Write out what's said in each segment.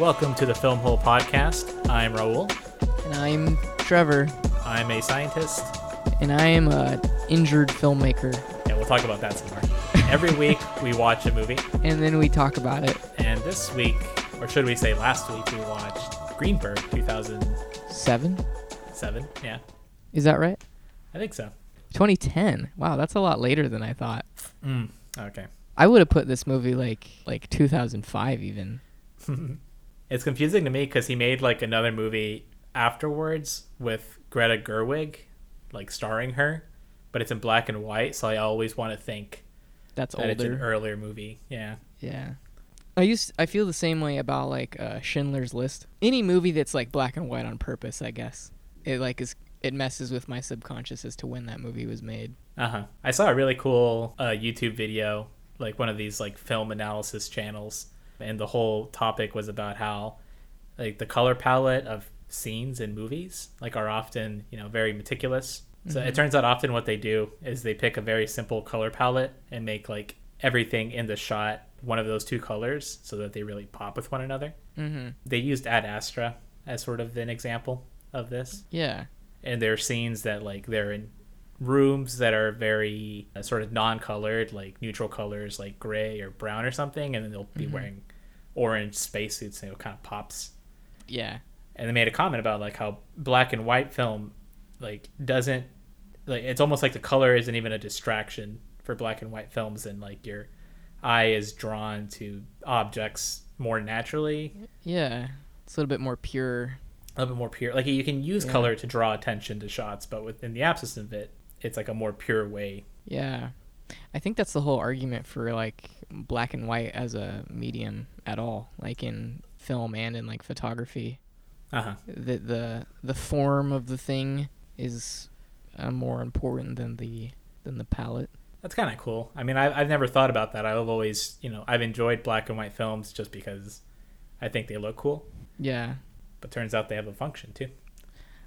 Welcome to the Film Hole Podcast. I'm Raul. And I'm Trevor, I'm a scientist. and I am an injured filmmaker. Yeah, we'll talk about that some more. Every week we watch a movie, And then we talk about it. and this week, or should we say last week, we watched Greenberg 2007. Seven? Yeah, Is that right? I think so. 2010. Wow, that's a lot later than I thought. Mm, okay. I would have put this movie like like 2005 even. It's confusing to me because he made like another movie afterwards with Greta Gerwig, like starring her, but it's in black and white, so I always want to think That's that it's an older. earlier movie. Yeah. Yeah. I used I feel the same way about like uh, Schindler's List. Any movie that's like black and white on purpose, I guess. It like is it messes with my subconscious as to when that movie was made. Uh huh. I saw a really cool uh, YouTube video, like one of these like film analysis channels, and the whole topic was about how like the color palette of scenes in movies like are often you know very meticulous. So it turns out often what they do is they pick a very simple color palette and make like everything in the shot one of those two colors so that they really pop with one another. Mhm. They used Ad Astra as sort of an example of this Yeah. and there are scenes that like they're in rooms that are very uh, sort of non-colored like neutral colors like gray or brown or something and then they'll be wearing orange spacesuits and it kind of pops Yeah. and they made a comment about like how black and white film like doesn't like it's almost like the color isn't even a distraction for black and white films and like your eye is drawn to objects more naturally Yeah. It's a little bit more pure. a little bit more pure. Like you can use Yeah. color to draw attention to shots, but within the absence of it, it's like a more pure way. Yeah. I think that's the whole argument for like black and white as a medium at all, like in film and in like photography. Uh huh. The the the form of the thing is uh, more important than the than the palette. That's kind of cool. I mean, I, I've never thought about that. I've always, you know, I've enjoyed black and white films just because I think they look cool. Yeah. But turns out they have a function too.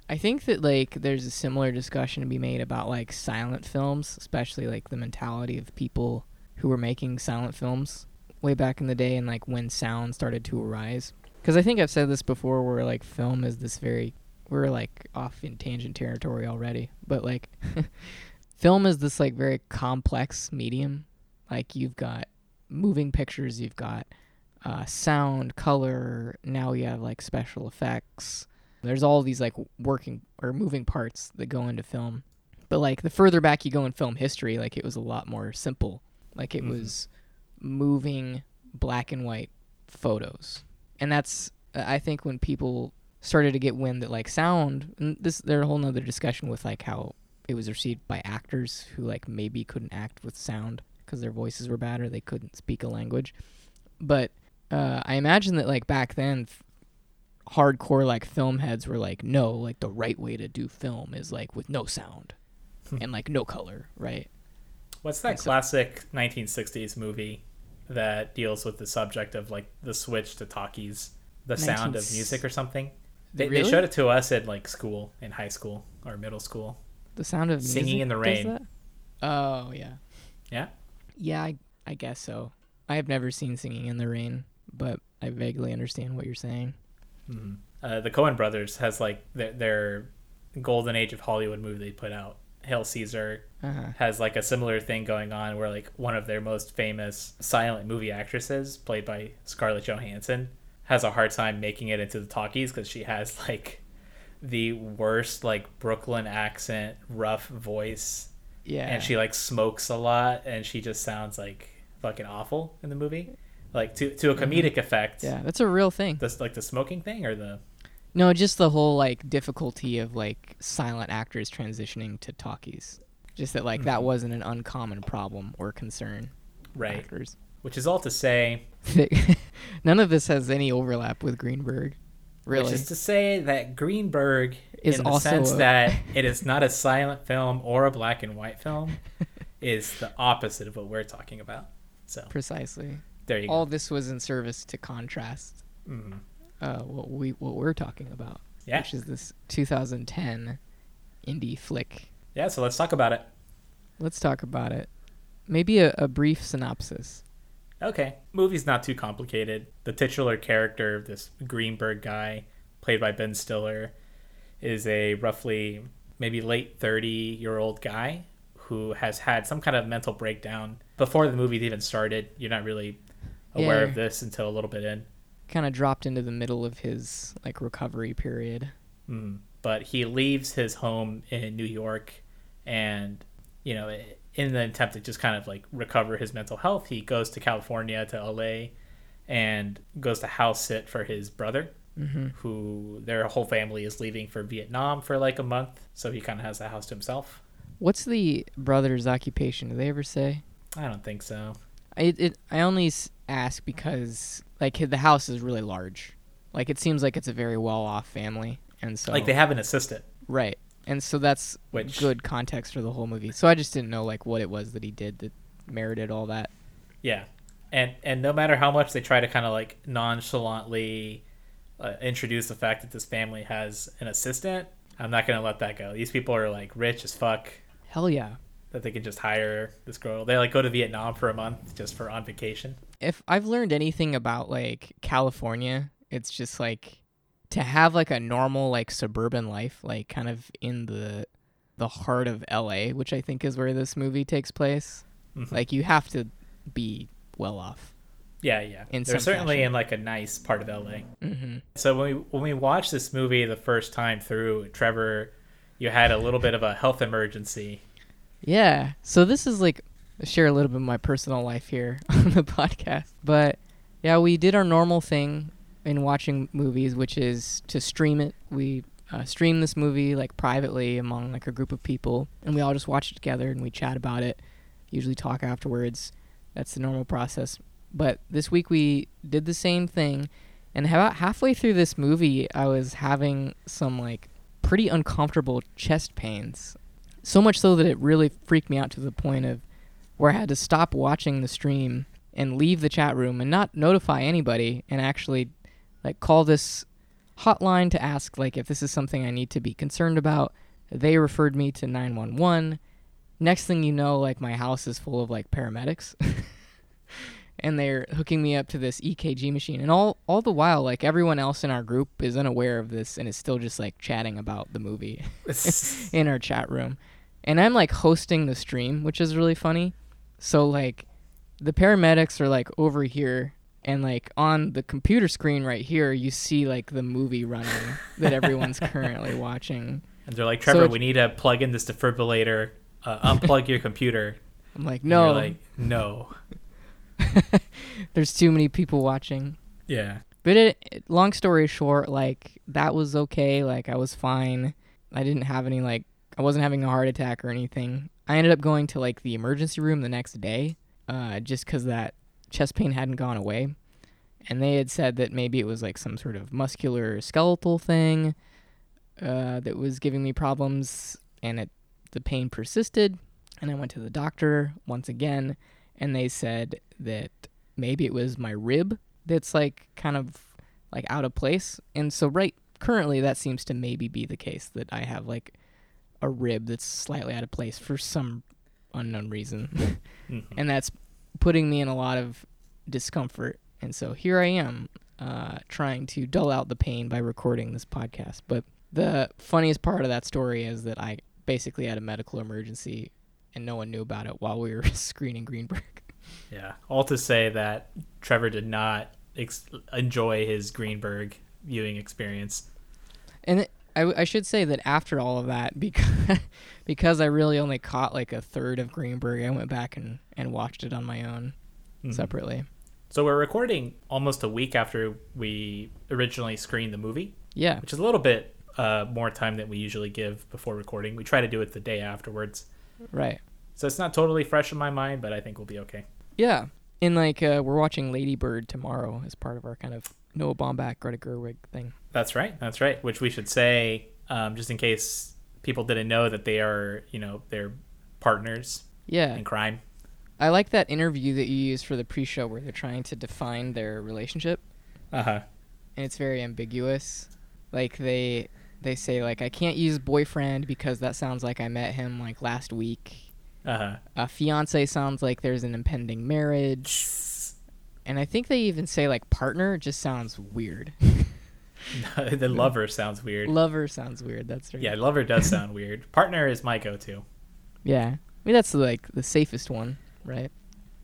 I think that like there's a similar discussion to be made about like silent films, especially like the mentality of people who were making silent films way back in the day and like when sound started to arise. Cuz I think I've said this before where like film is this very we're like off in tangent territory already, but like film is this like very complex medium. Like you've got moving pictures, you've got uh, sound, color, now you have like special effects there's all these like working or moving parts that go into film. But like the further back you go in film history like it was a lot more simple. Like it Mhm. was moving black and white photos. And that's i think when people started to get wind that like sound and this there's a whole nother discussion with like how it was received by actors who like maybe couldn't act with sound because their voices were bad or they couldn't speak a language. But uh, i imagine that like back then hardcore like film heads were like no like the right way to do film is like with no sound hmm. and like no color right What's that And so- classic 1960s movie that deals with the subject of like the switch to talkies, the sound of music or something? They, they showed it to us at like school, in high school or middle school. the sound of Singing music in the Rain. oh yeah Yeah. yeah I, I guess so i have never seen singing in the rain but i vaguely understand what you're saying hmm Uh, the Coen Brothers has like their, their golden age of Hollywood movie they put out. Hail Caesar uh-huh has like a similar thing going on where like one of their most famous silent movie actresses, played by Scarlett Johansson, has a hard time making it into the talkies because she has like the worst like Brooklyn accent, rough voice, yeah and she like smokes a lot, and she just sounds like fucking awful in the movie. Like to to a comedic effect. yeah that's a real thing The, like the smoking thing or the no just the whole like difficulty of like silent actors transitioning to talkies just that like that Mhm. wasn't an uncommon problem or concern right, actors which is all to say None of this has any overlap with Greenberg. Really? Which is to say that Greenberg, Is in the also sense a- that it is not a silent film or a black and white film, is the opposite of what we're talking about. So Precisely. There you All go. this was in service to contrast Mhm. uh, what we what we're talking about, Yeah, which is this 2010 indie flick. yeah. So let's talk about it. Let's talk about it. Maybe a, a brief synopsis. Okay, movie's not too complicated. The titular character, this Greenberg guy, played by Ben Stiller, is a roughly maybe late 30 year old guy who has had some kind of mental breakdown before the movie even started. You're not really aware Yeah. of this until a little bit in. Kind of dropped into the middle of his like recovery period. Mm. But he leaves his home in New York and, you know, in the attempt to just kind of like recover his mental health, he goes to California, to LA, and goes to house sit for his brother, Mm-hmm. who their whole family is leaving for Vietnam for like a month. So he kind of has the house to himself. What's the brother's occupation? Do they ever say? I don't think so. I it, I only ask because like the house is really large. Like it seems like it's a very well-off family, and so Like they have an assistant, right, and so that's which good context for the whole movie. So I just didn't know like what it was that he did that merited all that. Yeah, and and no matter how much they try to kind of like nonchalantly uh, introduce the fact that this family has an assistant, I'm not gonna let that go. These people are like rich as fuck Hell yeah. that they can just hire this girl. They like go to Vietnam for a month just for on vacation. If I've learned anything about like California, it's just like to have like a normal like suburban life, like kind of in the the heart of LA, which I think is where this movie takes place. Mhm. Like you have to be well off. Yeah, yeah. In They're certainly fashion. in like a nice part of LA. hmm So when we when we watched this movie the first time through, Trevor, you had a little bit of a health emergency. Yeah. So this is like share a little bit of my personal life here on the podcast. But yeah, we did our normal thing in watching movies, which is to stream it. We uh, stream this movie like privately among like a group of people, and we all just watch it together and we chat about it. Usually talk afterwards. That's the normal process. But this week we did the same thing, and about halfway through this movie, I was having some like pretty uncomfortable chest pains. So much so that it really freaked me out to the point of where I had to stop watching the stream and leave the chat room and not notify anybody and actually like call this hotline to ask like if this is something I need to be concerned about. They referred me to 911. Next thing you know, like my house is full of like paramedics. and they're hooking me up to this EKG machine. And all all the while like everyone else in our group is unaware of this and is still just like chatting about the movie in our chat room. And I'm like hosting the stream, which is really funny. So like the paramedics are like over here and like on the computer screen right here you see like the movie running that everyone's currently watching. And they're like, Trevor, it- we need to plug in this defibrillator, uh, unplug your computer. I'm like, no, like, no. there's too many people watching. Yeah. But it, it- long story short, like that was okay. Like I was fine. I didn't have any like I wasn't having a heart attack or anything. I ended up going to like the emergency room the next day, uh, just because that chest pain hadn't gone away, and they had said that maybe it was like some sort of muscular skeletal thing uh, that was giving me problems, and it the pain persisted. And I went to the doctor once again, and they said that maybe it was my rib that's like kind of like out of place. And so right currently that seems to maybe be the case that I have like a rib that's slightly out of place for some unknown reason. Mhm. and that's putting me in a lot of discomfort. And so here I am uh, trying to dull out the pain by recording this podcast. But the funniest part of that story is that I basically had a medical emergency and no one knew about it while we were screening Greenberg. Yeah. All to say that Trevor did not ex- enjoy his Greenberg viewing experience. And it, I, I should say that after all of that, because because I really only caught like a third of Greenberg, I went back and, and watched it on my own Mhm. separately. So we're recording almost a week after we originally screened the movie, Yeah, which is a little bit uh, more time than we usually give before recording. We try to do it the day afterwards. right. So it's not totally fresh in my mind, but I think we'll be okay. Yeah, and like uh, we're watching Lady Bird tomorrow as part of our kind of Noah Baumbach, Greta Gerwig thing. That's right. That's right. Which we should say, um, just in case people didn't know that they are, you know, they're partners Yeah, in crime. I like that interview that you used for the pre-show where they're trying to define their relationship, Uh huh. and it's very ambiguous. Like they they say like I can't use boyfriend because that sounds like I met him like last week. Uh huh. A fiance sounds like there's an impending marriage. and I think they even say like partner just sounds weird. the lover sounds weird. Lover sounds weird. That's right. Yeah, lover does sound weird. Partner is my go-to. Yeah. I mean that's like the safest one, right?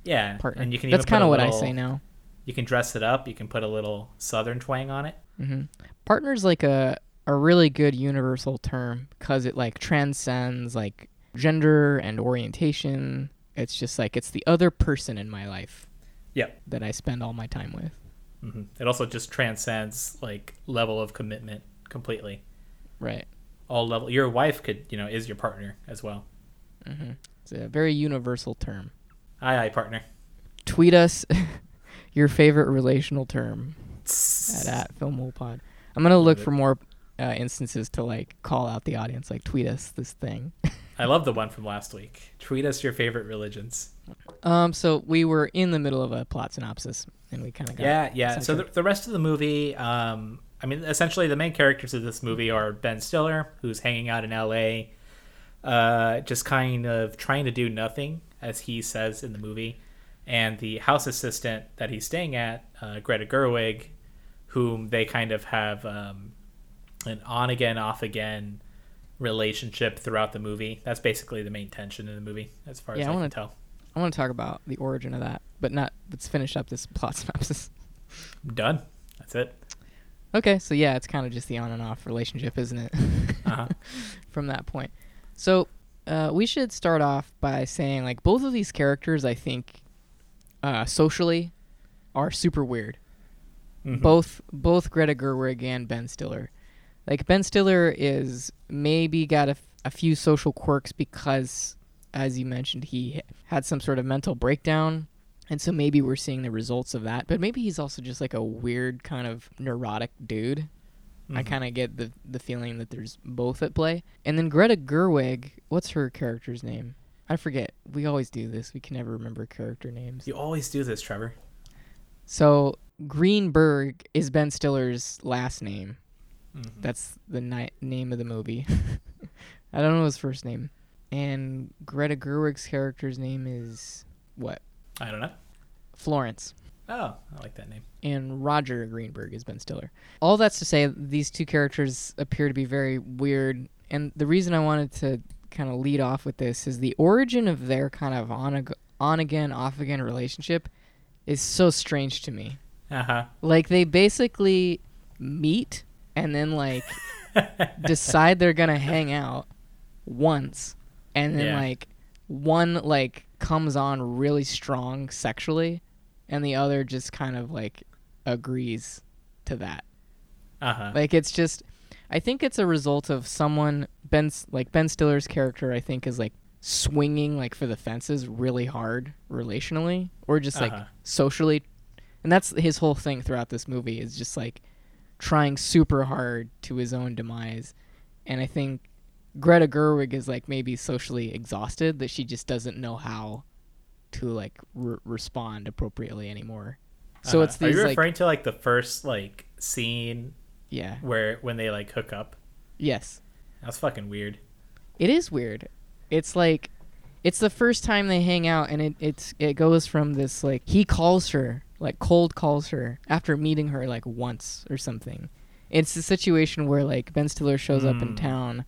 Yeah, Partner. and you can. That's kind of what I say now. You can dress it up. You can put a little southern twang on it. Mm-hmm. Partner's like a a really good universal term because it like transcends like gender and orientation. It's just like it's the other person in my life. Yep. That I spend all my time with. Hmm It also just transcends like level of commitment completely. Right. All level. Your wife could, you know, is your partner as well. hmm It's a very universal term. Aye, aye, partner. Tweet us your favorite relational term at, at FilmHolePod. I'm gonna look for more uh, instances to like call out the audience, like tweet us this thing. I love the one from last week. Tweet us your favorite religions. Um, so we were in the middle of a plot synopsis, and we kind of got Yeah, yeah. So the, the rest of the movie, um, I mean, essentially the main characters of this movie are Ben Stiller, who's hanging out in L.A., uh, just kind of trying to do nothing, as he says in the movie, and the house assistant that he's staying at, uh, Greta Gerwig, whom they kind of have um, an on again, off again relationship throughout the movie. That's basically the main tension in the movie, as far Yeah, as I I, wanna- can tell. I want to talk about the origin of that, but not. Let's finish up this plot synopsis. Done. That's it. Okay, so yeah, it's kind of just the on and off relationship, isn't it? Uh-huh. From that point. So uh, we should start off by saying like both of these characters, I think, uh, socially, are super weird. Mhm. Both both Greta Gerwig and Ben Stiller. Like Ben Stiller is maybe got a, f- a few social quirks because, as you mentioned, he had some sort of mental breakdown, and so maybe we're seeing the results of that. But maybe he's also just like a weird kind of neurotic dude. I Mhm. kind of get the the feeling that there's both at play. And then Greta Gerwig, what's her character's name? I forget. We always do this. We can never remember character names. You always do this, Trevor. So Greenberg is Ben Stiller's last name. Mhm. That's the ni- name of the movie. I don't know his first name. And Greta Gerwig's character's name is what? I don't know. Florence. Oh, I like that name. and Roger Greenberg is Ben Stiller. All that's to say, these two characters appear to be very weird. And the reason I wanted to kind of lead off with this is the origin of their kind of on, ag- on again, off again relationship is so strange to me. Uh huh. Like, they basically meet and then, like, decide they're going to hang out once. And then, Yeah. like, one, like, comes on really strong sexually and the other just kind of like agrees to that. Uh huh. Like it's just I think it's a result of someone Ben's like Ben Stiller's character I think is like swinging like for the fences really hard relationally or just like Uh-huh. socially. And that's his whole thing throughout this movie is just like trying super hard to his own demise. And I think Greta Gerwig is like maybe socially exhausted that she just doesn't know how to like re- respond appropriately anymore. So Uh-huh. it's Are these you like referring to like the first like scene yeah where when they like hook up? yes That's fucking weird. it is weird. It's like it's the first time they hang out and it it's it goes from this like he calls her like cold calls her after meeting her like once or something. It's a situation where like Ben Stiller shows up in Mm. town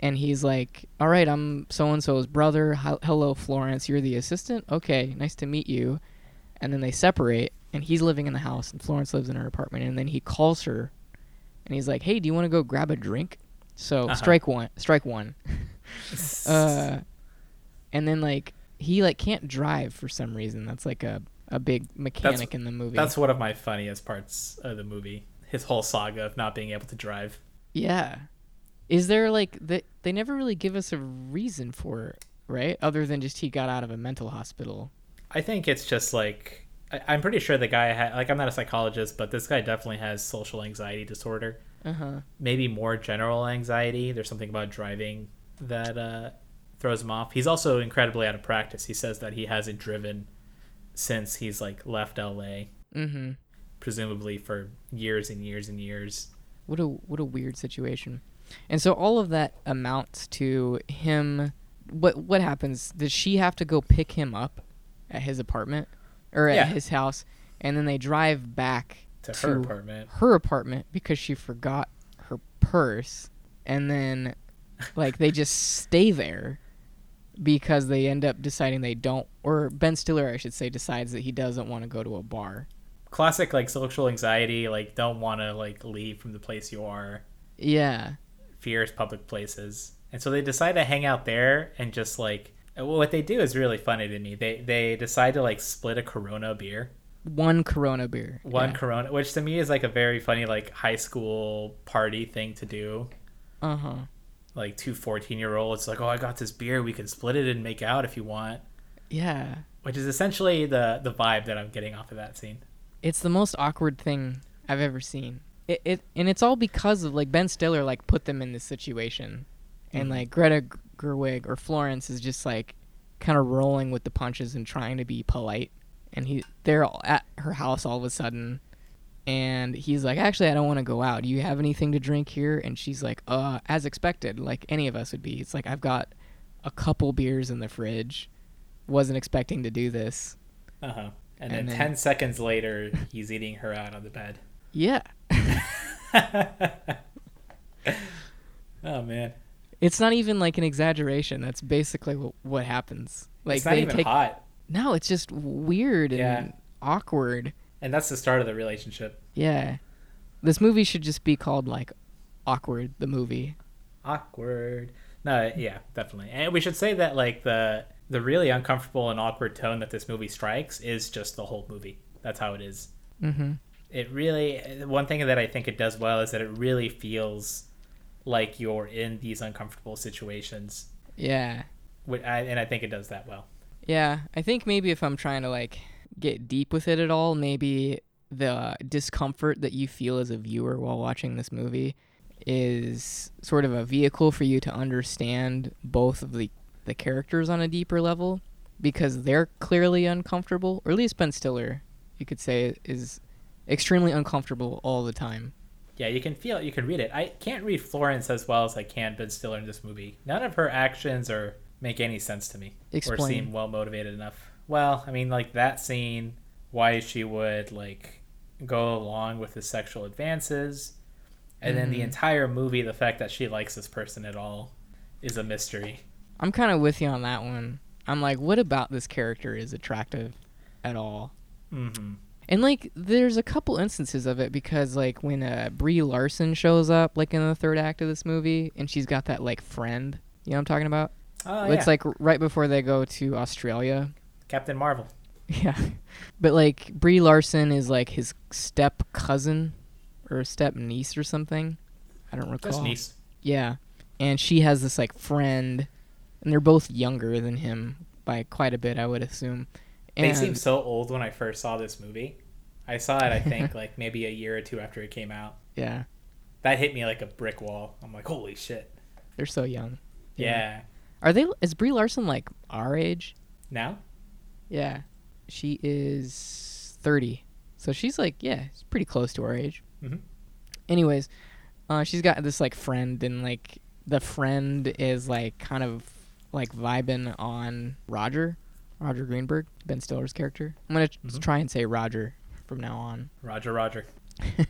and he's like, "All right, I'm so and so's brother. Hel- Hello, Florence. You're the assistant. Okay, nice to meet you." And then they separate, and he's living in the house, and Florence lives in her apartment. And then he calls her, and he's like, "Hey, do you want to go grab a drink?" So Uh-huh. strike one. Strike one. uh, and then like he like can't drive for some reason. That's like a a big mechanic in the movie. That's one of my funniest parts of the movie. His whole saga of not being able to drive. Yeah. Is there like they they never really give us a reason for it, right? Other than just he got out of a mental hospital. I think it's just like I, I'm pretty sure the guy had like I'm not a psychologist, but this guy definitely has social anxiety disorder. Uh-huh. Maybe more general anxiety. There's something about driving that uh, throws him off. He's also incredibly out of practice. He says that he hasn't driven since he's like left LA, Mhm. presumably for years and years and years. What a what a weird situation. And so all of that amounts to him what what happens? Does she have to go pick him up at his apartment or at Yeah. his house and then they drive back To, To- her apartment. her apartment because she forgot her purse and then like they just stay there because they end up deciding they don't or Ben Stiller I should say decides that he doesn't want to go to a bar. Classic like social anxiety, like don't want to like leave from the place you are. Yeah. Fears public places. And so they decide to hang out there and just like well, what they do is really funny to me. They they decide to like split a Corona beer, One Corona beer. one Yeah. Corona, which to me is like a very funny like high school party thing to do. Uh-huh. Like two 14 year olds like, oh, I got this beer, we can split it and make out if you want. Yeah. Which is essentially the the vibe that I'm getting off of that scene. It's the most awkward thing I've ever seen. It, it and it's all because of like Ben Stiller like put them in this situation, and Mhm. like Greta Gerwig or Florence is just like kind of rolling with the punches and trying to be polite, and he they're all at her house all of a sudden, and he's like, actually I don't want to go out. Do you have anything to drink here? And she's like, uh, as expected, like any of us would be. It's like I've got a couple beers in the fridge. Wasn't expecting to do this. Uh huh. And, And then, then- 10 seconds later, he's eating her out on the bed. Yeah. oh man, It's not even like an exaggeration. That's basically what, what happens. Like it's not they even take hot, no, it's just weird and awkward. and that's the start of the relationship. Yeah, this movie should just be called like awkward the movie. awkward no yeah definitely and we should say that like the the really uncomfortable and awkward tone that this movie strikes is just the whole movie that's how it is Mm-hmm. It really one thing that i think it does well is that it really feels like you're in these uncomfortable situations Yeah, and i think it does that well yeah. I think maybe if I'm trying to like get deep with it at all, maybe the discomfort that you feel as a viewer while watching this movie is sort of a vehicle for you to understand both of the the characters on a deeper level because they're clearly uncomfortable, or at least Ben Stiller, you could say, is extremely uncomfortable all the time. yeah you can feel it you can read it i can't read florence as well as i can ben stiller in this movie none of her actions or make any sense to me Explain. or seem well motivated enough. Well, I mean, like that scene, why she would like go along with his sexual advances, and then the Mhm. entire movie, the fact that she likes this person at all, is a mystery. I'm kind of with you on that one. I'm like, what about this character is attractive at all? Mm-hmm. And like, there's a couple instances of it because like when uh, Brie Larson shows up, like in the third act of this movie, and she's got that like friend. You know what I'm talking about? Oh yeah. it's yeah, like right before they go to Australia. Captain Marvel. Yeah, but like Brie Larson is like his step cousin or step niece or something. I don't recall. Just niece. Yeah, and she has this like friend, and they're both younger than him by quite a bit, I would assume. They And seem so old when I first saw this movie. I saw it, I think, like maybe a year or two after it came out. yeah, That hit me like a brick wall. I'm like, holy shit. they're so young. Yeah. Are they? Is Brie Larson like our age? Now? Yeah, she is thirty, so she's like yeah, it's pretty close to our age. Mhm. Anyways, uh, she's got this like friend, and like the friend is like kind of like vibing on Roger, Roger Greenberg, Ben Stiller's character. I'm gonna Mhm. try and say Roger from now on. Roger, Roger. I've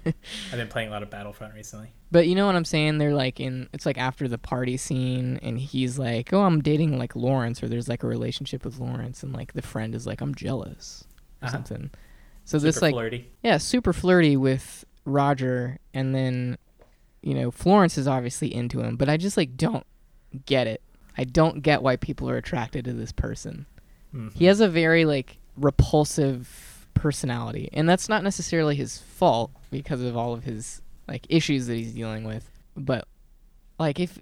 been playing a lot of Battlefront recently. But you know what I'm saying? They're like in it's like after the party scene and he's like, "Oh, I'm dating like Lawrence," or there's like a relationship with Lawrence, and like the friend is like, "I'm jealous," or Uh-huh. something. So this like flirty. yeah, super flirty with Roger, and then you know Florence is obviously into him, but I just like don't get it. I don't get why people are attracted to this person. Mhm. He has a very like repulsive personality, and that's not necessarily his fault because of all of his like issues that he's dealing with. But like if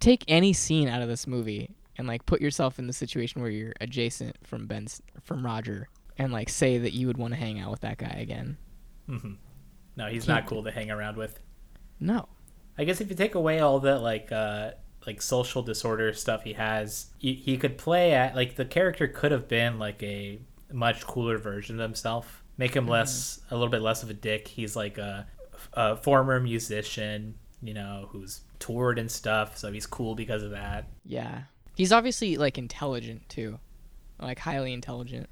take any scene out of this movie and like put yourself in the situation where you're adjacent from Ben's from Roger and like say that you would want to hang out with that guy again. hmm No, he's Can't- not cool to hang around with. No. I guess if you take away all the like uh like social disorder stuff he has, he, he could play at like the character could have been like a much cooler version of himself. Make him less a little bit less of a dick. He's like a, a former musician, you know, who's toured and stuff, so he's cool because of that. Yeah. He's obviously like intelligent too. Like highly intelligent.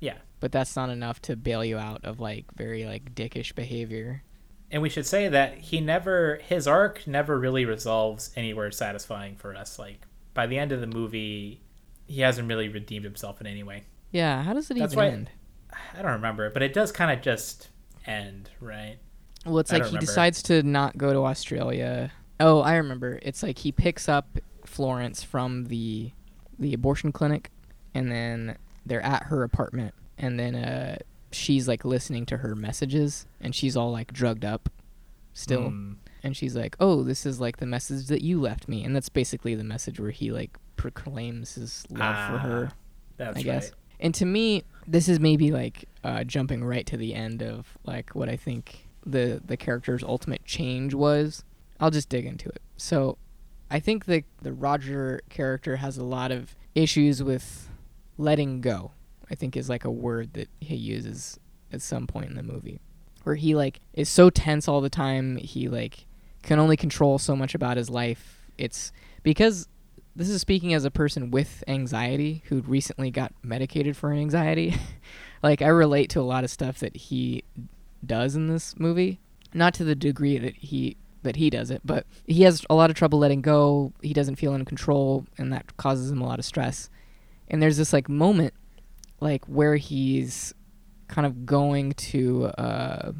Yeah. But that's not enough to bail you out of like very like dickish behavior. And we should say that he never his arc never really resolves anywhere satisfying for us. Like by the end of the movie, he hasn't really redeemed himself in any way. Yeah, how does it That's even end? I don't remember, but it does kind of just end, right? Well, it's I like he remember. decides to not go to Australia. Oh, I remember. It's like he picks up Florence from the the abortion clinic, and then they're at her apartment, and then uh, she's like listening to her messages, and she's all like drugged up, still, Mm. and she's like, "Oh, this is like the message that you left me," and that's basically the message where he like proclaims his love for her. Ah, That's I guess. right. And to me, this is maybe like uh, jumping right to the end of like what I think the the character's ultimate change was. I'll just dig into it. So, I think the the Roger character has a lot of issues with letting go. I think is like a word that he uses at some point in the movie, where he like is so tense all the time. He like can only control so much about his life. It's because this is speaking as a person with anxiety who recently got medicated for anxiety. like I relate to a lot of stuff that he does in this movie, not to the degree that he that he does it, but he has a lot of trouble letting go. He doesn't feel in control, and that causes him a lot of stress. And there's this like moment, like where he's kind of going to uh,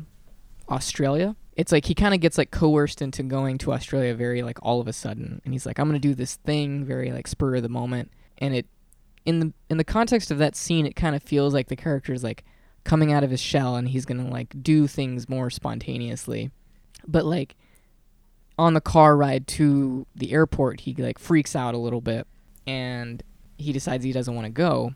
Australia. It's like he kind of gets like coerced into going to Australia very like all of a sudden, and he's like, "I'm gonna do this thing," very like spur of the moment, and it in the in the context of that scene, it kind of feels like the character is like coming out of his shell, and he's gonna like do things more spontaneously, but like on the car ride to the airport, he like freaks out a little bit, and he decides he doesn't want to go,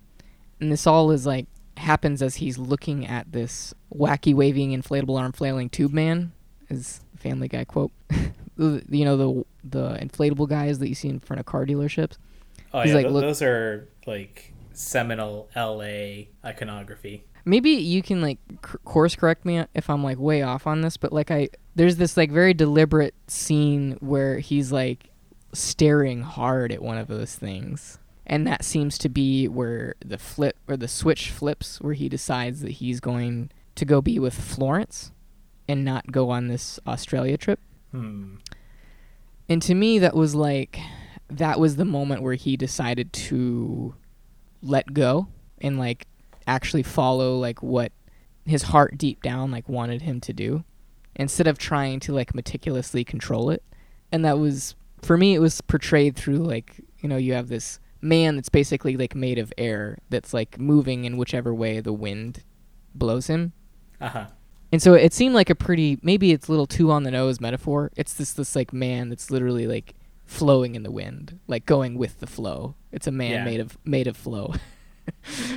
and this all is like happens as he's looking at this wacky waving inflatable arm flailing tube man is family guy quote. You know the the inflatable guys that you see in front of car dealerships? Oh He's yeah, like, look- those are like seminal LA iconography. maybe you can like c- course correct me if i'm like way off on this but like i there's this like very deliberate scene where he's like staring hard at one of those things and that seems to be where the flip or the switch flips where he decides that he's going to go be with florence and not go on this australia trip Hmm. And to me, that was like, that was the moment where he decided to let go and like actually follow like what his heart deep down like wanted him to do instead of trying to like meticulously control it. And that was, for me, it was portrayed through like, you know, you have this man that's basically like made of air that's like moving in whichever way the wind blows him. Uh huh. And so it seemed like a pretty maybe it's a little too on the nose metaphor. It's this this like man that's literally like flowing in the wind, like going with the flow. It's a man Yeah. made of made of flow.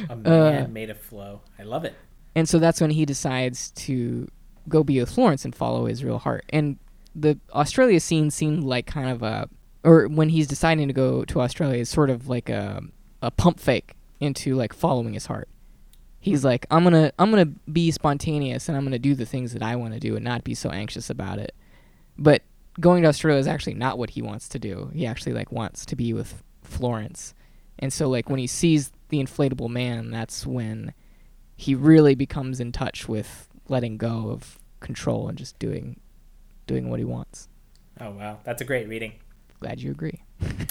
A man Uh, made of flow. I love it. and so that's when he decides to go be with Florence and follow his real heart. And the Australia scene seemed like kind of a or when he's deciding to go to Australia is sort of like a a pump fake into like following his heart. He's like, I'm gonna I'm gonna be spontaneous and I'm gonna do the things that I want to do and not be so anxious about it. But going to Australia is actually not what he wants to do. He actually like wants to be with Florence. And so like when he sees the inflatable man, that's when he really becomes in touch with letting go of control and just doing doing what he wants. Oh wow, that's a great reading. Glad you agree.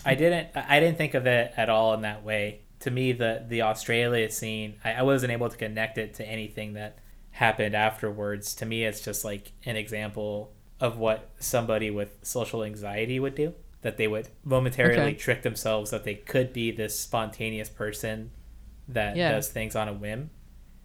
I didn't I didn't think of it at all in that way. To me, the the Australia scene, I, I wasn't able to connect it to anything that happened afterwards. To me, it's just like an example of what somebody with social anxiety would do. That they would momentarily Okay. trick themselves that they could be this spontaneous person that Yeah. does things on a whim.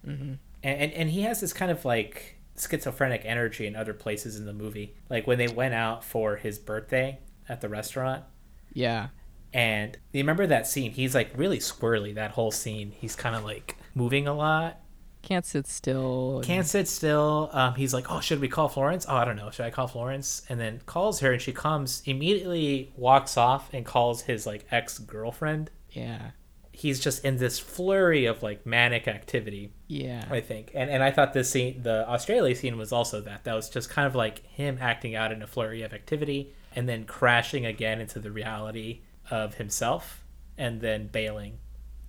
hmm and, and and he has this kind of like schizophrenic energy in other places in the movie like when they went out for his birthday at the restaurant Yeah. and you remember that scene he's like really squirrely that whole scene he's kind of like moving a lot Can't sit still. and- can't sit still um, he's like oh should we call florence oh i don't know should i call florence and then calls her and she comes immediately walks off and calls his like ex-girlfriend Yeah. he's just in this flurry of like manic activity Yeah. I think. And and I thought this scene, the Australia scene, was also that. That was just kind of like him acting out in a flurry of activity and then crashing again into the reality of himself and then bailing.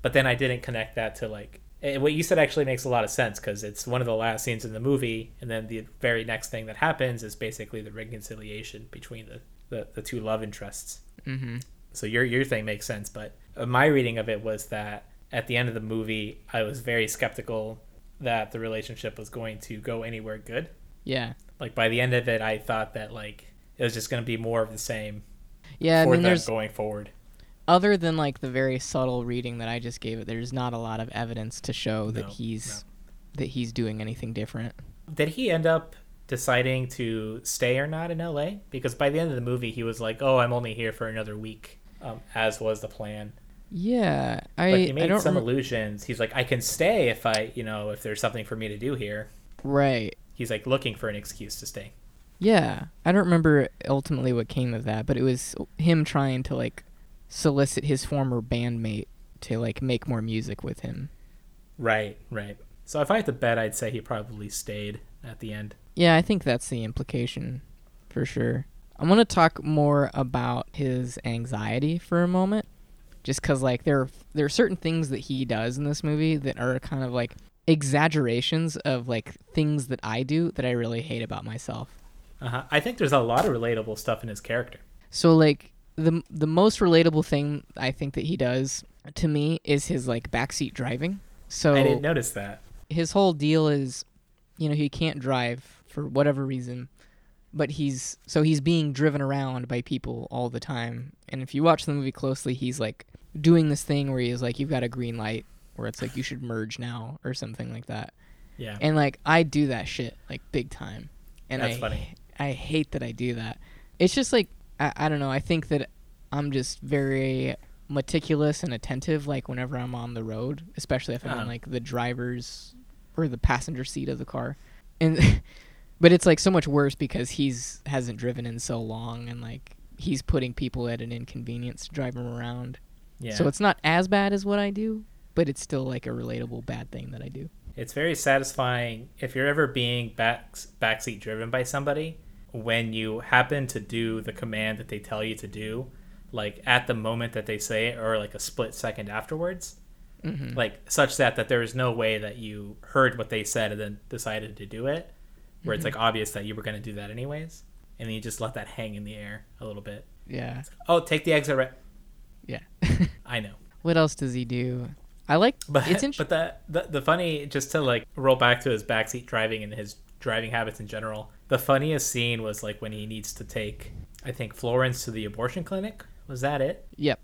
But then I didn't connect that to like what you said actually makes a lot of sense because it's one of the last scenes in the movie, and then the very next thing that happens is basically the reconciliation between the the, the two love interests. Mm-hmm. So your your thing makes sense, but uh, my reading of it was that at the end of the movie, I was very skeptical that the relationship was going to go anywhere good. Yeah. Like by the end of it, I thought that like it was just going to be more of the same Yeah, for I mean, them there's going forward. other than like the very subtle reading that I just gave it. There's not a lot of evidence to show that No, he's that he's doing anything different. Did he end up deciding to stay or not in LA? Because by the end of the movie, he was like, "Oh, I'm only here for another week," um, as was the plan. Yeah, I But he I made some remem- illusions. He's like, "I can stay if I, you know, if there's something for me to do here." right. He's like looking for an excuse to stay. Yeah, I don't remember ultimately what came of that, but it was him trying to like solicit his former bandmate to like make more music with him. Right, right. So if I had to bet, I'd say he probably stayed at the end. Yeah, I think that's the implication for sure. I want to talk more about his anxiety for a moment, just because like there are, there are certain things that he does in this movie that are kind of like exaggerations of like things that I do that I really hate about myself. Uh-huh. I think there's a lot of relatable stuff in his character. So like the the most relatable thing I think that he does to me is his like backseat driving. So I didn't notice that. his whole deal is you know he can't drive for whatever reason but he's so he's being driven around by people all the time and if you watch the movie closely he's like doing this thing where he's like you've got a green light where it's like you should merge now or something like that Yeah. and like i do that shit like big time and That's I, funny. I hate that i do that. It's just like I, I don't know. I think that i'm just very meticulous and attentive like whenever i'm on the road especially if i'm Uh-huh. in like the driver's or the passenger seat of the car. And but it's like so much worse because he's hasn't driven in so long and like he's putting people at an inconvenience to drive him around. Yeah. so it's not as bad as what i do but it's still like a relatable bad thing that i do. It's very satisfying if you're ever being back backseat driven by somebody when you happen to do the command that they tell you to do, like at the moment that they say it or like a split second afterwards, mm-hmm. like such that that there is no way that you heard what they said and then decided to do it, where it's like obvious that you were going to do that anyways, and then you just let that hang in the air a little bit. yeah Oh, take the exit right. yeah I know. what else does he do i like But it's interesting but the, the the funny just to like roll back to his backseat driving and his driving habits in general. The funniest scene was like when he needs to take I think Florence to the abortion clinic. Was that it? yep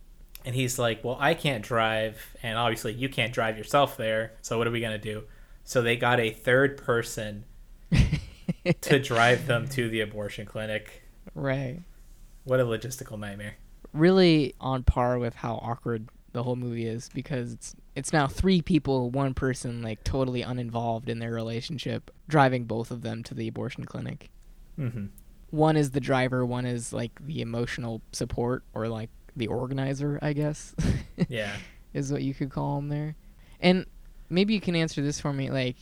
And he's like, "Well, I can't drive, and obviously you can't drive yourself there. So what are we gonna do?" So they got a third person to drive them to the abortion clinic. right What a logistical nightmare. really on par with how awkward the whole movie is because it's it's now three people, one person like totally uninvolved in their relationship, driving both of them to the abortion clinic. hmm One is the driver, one is like the emotional support or like the organizer, I guess, Yeah. is what you could call him there. And maybe you can answer this for me like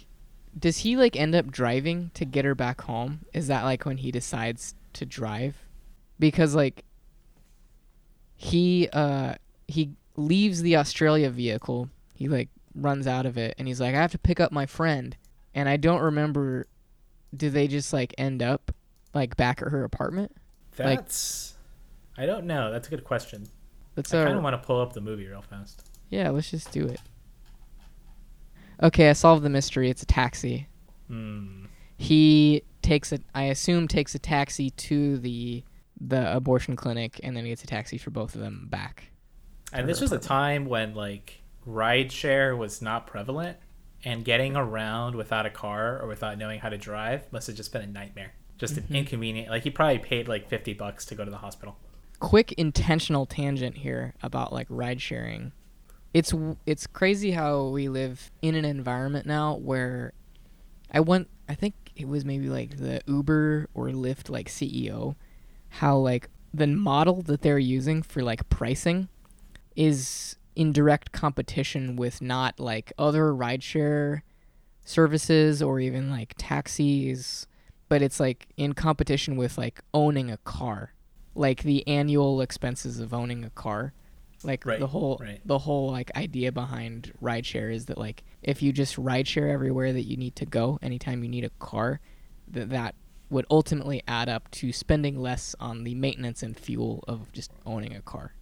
does he like end up driving to get her back home? Is that like when he decides to drive? Because like he uh he leaves the Australia vehicle. He like runs out of it and he's like I have to pick up my friend. And I don't remember do they just like end up like back at her apartment? Like- That's I don't know. That's a good question. Let's I kind of want to pull up the movie real fast. Yeah, let's just do it. Okay, I solved the mystery. It's a taxi. Hmm. He takes a I assume takes a taxi to the the abortion clinic and then he gets a taxi for both of them back. And this was a time when like rideshare was not prevalent, and getting around without a car or without knowing how to drive must have just been a nightmare. Just Mhm. an inconvenient. Like he probably paid like fifty bucks to go to the hospital. Quick intentional tangent here about like ride sharing. It's it's crazy how we live in an environment now where I went I think it was maybe like the Uber or Lyft like CEO how like the model that they're using for like pricing is in direct competition with not like other rideshare services or even like taxis, but it's like in competition with like owning a car, like the annual expenses of owning a car. Like Right, the whole right. the whole like idea behind rideshare is that like if you just rideshare everywhere that you need to go, anytime you need a car, that that would ultimately add up to spending less on the maintenance and fuel of just owning a car.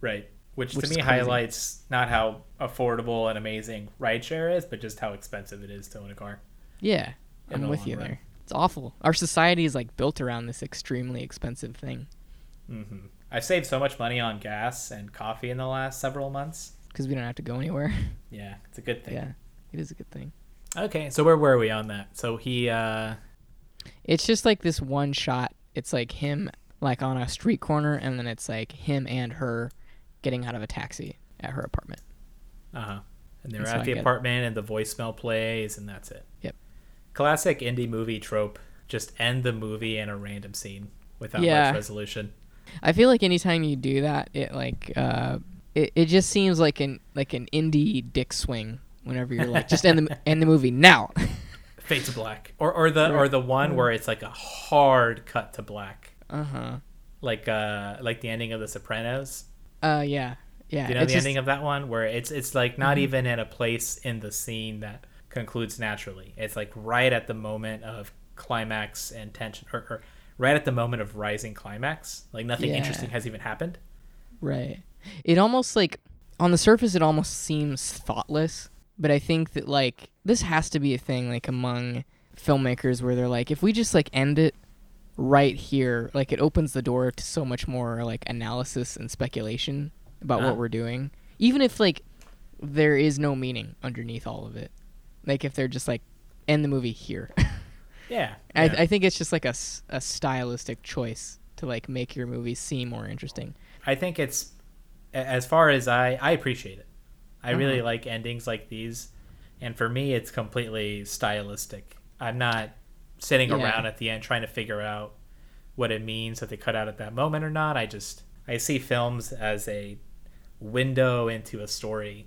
Right. Which, Which to me highlights not how affordable and amazing rideshare is, but just how expensive it is to own a car. Yeah, I'm with you run. there. It's awful. Our society is like built around this extremely expensive thing hmm I've saved so much money on gas and coffee in the last several months. because we don't have to go anywhere. Yeah, it's a good thing. yeah, it is a good thing. Okay, so where were we on that? So he, uh, It's just like this one shot. It's like him like on a street corner, and then it's like him and her getting out of a taxi at her apartment. uh huh. And they're how at I the it. apartment, and the voicemail plays, and that's it. Yep. Classic indie movie trope: just end the movie in a random scene without Yeah. much resolution. I feel like anytime you do that, it like uh, it, it just seems like an like an indie dick swing. Whenever you're like, just end the end the movie now. Fade to black, or or the or the one where it's like a hard cut to black, uh huh. like uh like the ending of The Sopranos. Uh yeah yeah. You know the just- ending of that one where it's it's like not Mhm. even in a place in the scene that concludes naturally. It's like right at the moment of climax and tension, or, or right at the moment of rising climax. Like nothing Yeah. interesting has even happened. Right. It almost like on the surface it almost seems thoughtless, but I think that like this has to be a thing like among filmmakers where they're like if we just like end it right here, like it opens the door to so much more like analysis and speculation about Ah. what we're doing. Even if like there is no meaning underneath all of it. Like if they're just like end the movie here. Yeah, I, yeah. I think it's just like a, a stylistic choice to like make your movie seem more interesting. I think it's as far as I I appreciate it. I really Uh-huh. like endings like these, and for me, it's completely stylistic. I'm not sitting Yeah. around at the end trying to figure out what it means that they cut out at that moment or not. I just I see films as a window into a story,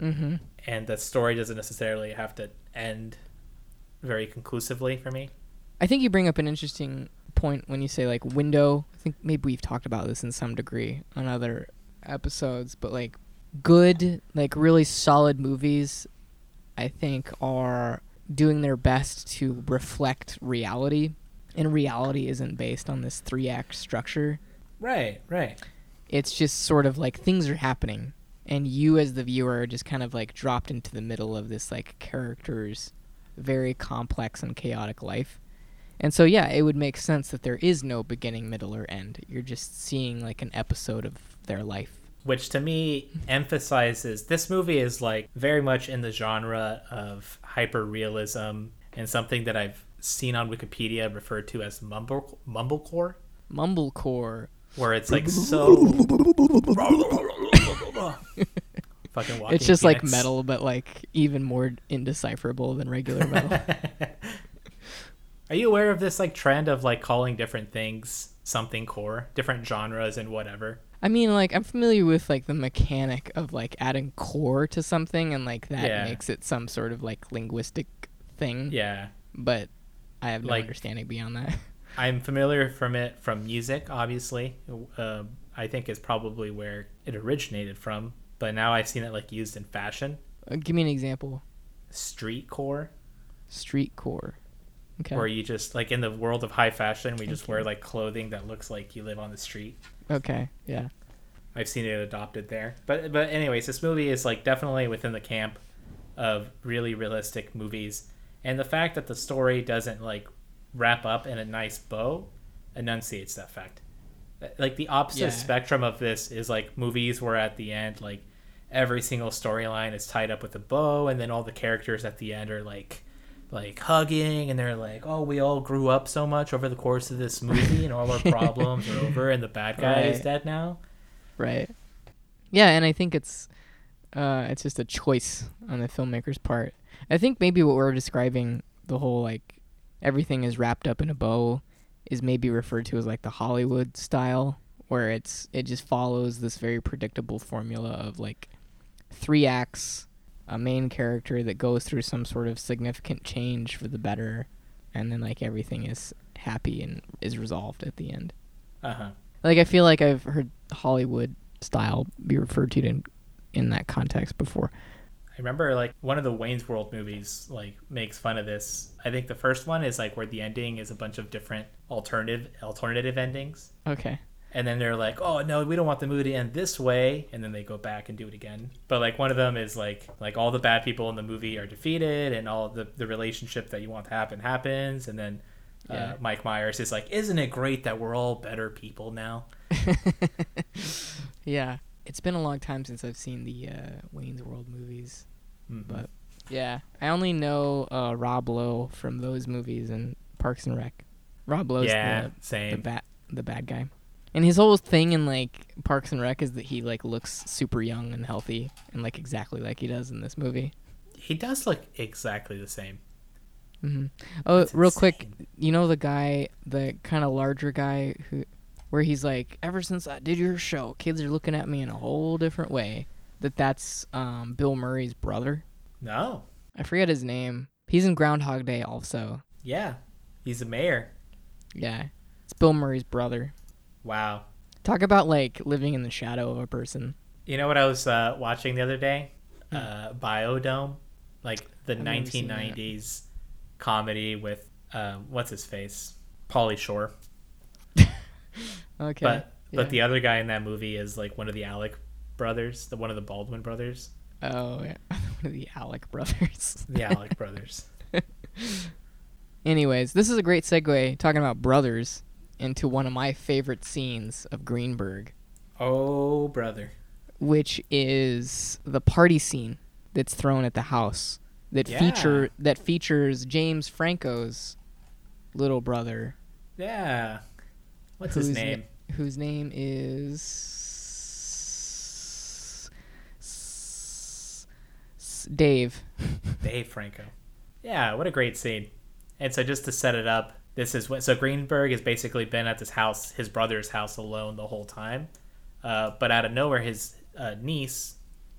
Mm-hmm. and the story doesn't necessarily have to end very conclusively for me. I think you bring up an interesting point when you say like window. I think maybe we've talked about this in some degree on other episodes, but like good, like really solid movies, I think are doing their best to reflect reality. And reality isn't based on this three act structure. Right, right. It's just sort of like things are happening and you as the viewer are just kind of like dropped into the middle of this like character's very complex and chaotic life. And so yeah, it would make sense that there is no beginning, middle or end. You're just seeing like an episode of their life. Which to me emphasizes this movie is like very much in the genre of hyper realism and something that I've seen on Wikipedia referred to as mumble mumblecore, Mumblecore. where it's like so fucking walking it's just like metal but like even more indecipherable than regular metal. Are you aware of this like trend of like calling different things something core, different genres and whatever? I mean, like I'm familiar with like the mechanic of like adding core to something, and like that Yeah. makes it some sort of like linguistic thing. Yeah. But I have no Like- understanding beyond that. I'm familiar from it from music, obviously. Uh, I think is probably where it originated from. But now I've seen it like used in fashion, Uh, give me an example. street core, Street core. Okay. where you just like in the world of high fashion, we just wear like clothing that looks like you live on the street. Okay. Yeah. I've seen it adopted there. But but anyways, this movie is like definitely within the camp of really realistic movies. And the fact that the story doesn't like wrap up in a nice bow enunciates that fact. Like the opposite Yeah. spectrum of this is like movies where at the end like every single storyline is tied up with a bow and then all the characters at the end are like like hugging and they're like, "Oh, we all grew up so much over the course of this movie and all our problems are over and the bad guy is dead now." Right. Yeah, and I think it's uh it's just a choice on the filmmaker's part. I think maybe what we're describing the whole like everything is wrapped up in a bow is maybe referred to as like the Hollywood style where it's it just follows this very predictable formula of like three acts, a main character that goes through some sort of significant change for the better and then like everything is happy and is resolved at the end. Uh-huh. Like I feel like I've heard Hollywood style be referred to in in that context before. I remember like one of the Wayne's World movies like makes fun of this. I think the first one is like where the ending is a bunch of different alternative alternative endings. Okay. And then they're like, "Oh no, we don't want the movie to end this way," and then they go back and do it again. But like one of them is like like all the bad people in the movie are defeated, and all the the relationship that you want to happen happens, and then uh, Yeah. Mike Myers is like, "Isn't it great that we're all better people now?" Yeah. It's been a long time since I've seen the uh, Wayne's World movies, Mhm. but yeah, I only know uh, Rob Lowe from those movies and Parks and Rec. Rob Lowe's yeah, the, the same. bad the bad guy. And his whole thing in like Parks and Rec is that he like looks super young and healthy and like exactly like he does in this movie. He does look exactly the same. hmm Oh, That's real quick, you know the guy, the kind of larger guy who, where he's like, ever since I did your show, kids are looking at me in a whole different way. That that's um, Bill Murray's brother. No, I forget his name. He's in Groundhog Day also. yeah, he's a mayor. Yeah, it's Bill Murray's brother. Wow. Talk about like living in the shadow of a person. You know what I was uh, watching the other day? Uh, Biodome, like the. I've never seen that. 1990s comedy with um, what's his face, Pauly Shore. Okay. But yeah. but the other guy in that movie is like one of the Alec brothers, the one of the Baldwin brothers, oh yeah, one of the Alec brothers. the Alec brothers. Anyways, this is a great segue talking about brothers into one of my favorite scenes of Greenberg. Oh brother, which is the party scene that's thrown at the house that Yeah. feature that features James Franco's little brother, yeah. What's his name? whose name is S- S- Dave. Dave Franco. Yeah, what a great scene. And so just to set it up, this is what so Greenberg has basically been at this house, his brother's house alone the whole time. Uh, but out of nowhere, his uh, niece,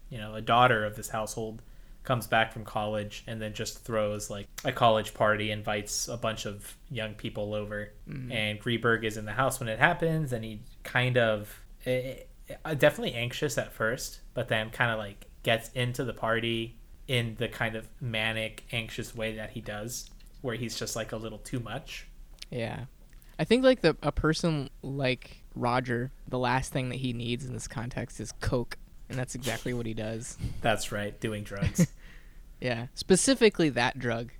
you know, a daughter of this household, comes back from college and then just throws like a college party, invites a bunch of young people over, and Greenberg is in the house when it happens, and he kind of eh, eh, definitely anxious at first, but then kind of like gets into the party in the kind of manic, anxious way that he does, where he's just like a little too much. Yeah. I think like the a person like Roger, the last thing that he needs in this context is coke, and that's exactly what he does. That's right, doing drugs. Yeah, specifically that drug.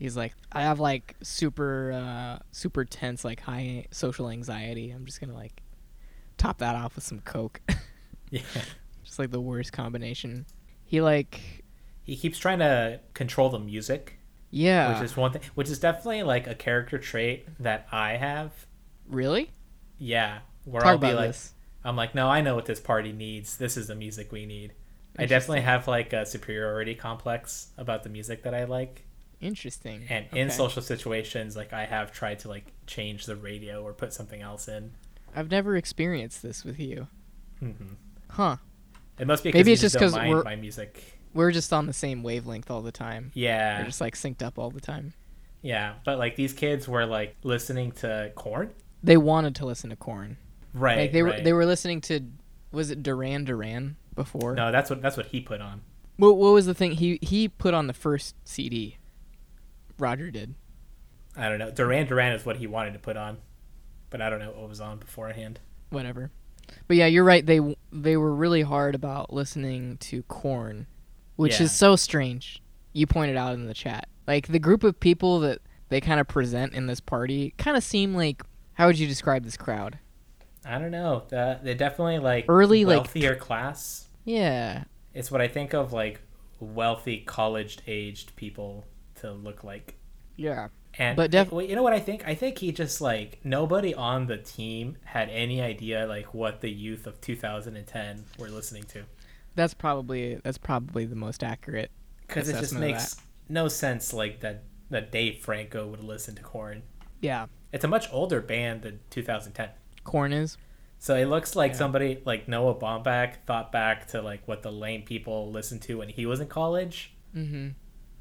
He's like, I have like super, uh, super tense, like high social anxiety. I'm just gonna like top that off with some coke. yeah. just like the worst combination. He like, He keeps trying to control the music, yeah, which is one thing, which is definitely like a character trait that I have. really Yeah, where talk I'll be like, this. I'm like, no, I know what this party needs. This is the music we need. I definitely have like a superiority complex about the music that I like. Interesting. And in social situations, like I have tried to like change the radio or put something else in. I've never experienced this with you, hmm huh? It must be Maybe it's just don't 'cause mind we're- my music. We're just on the same wavelength all the time. Yeah, We're just like synced up all the time. yeah. But like these kids were like listening to Korn, They wanted to listen to Korn. right? Like they were they were listening to was it Duran Duran before? No, that's what that's what he put on. What what was the thing he he put on the first CD? Roger did. I don't know. Duran Duran is what he wanted to put on, but I don't know what was on beforehand. Whatever. But yeah, you're right. They they were really hard about listening to Korn, which Yeah. is so strange. You pointed out in the chat. Like the group of people that they kind of present in this party kind of seem like how would you describe this crowd? I don't know. The, they're definitely like Early, like- wealthier class. Yeah. It's what I think of like wealthy college aged people to look like. Yeah. And But def- you know what I think? I think he just like nobody on the team had any idea like what the youth of 2010 were listening to That's probably that's probably the most accurate. because it just makes no sense like that that Dave Franco would listen to Korn. Yeah. It's a much older band than 2010. Korn is. So it looks like Yeah. somebody like Noah Baumbach thought back to like what the lame people listened to when he was in college, Mhm.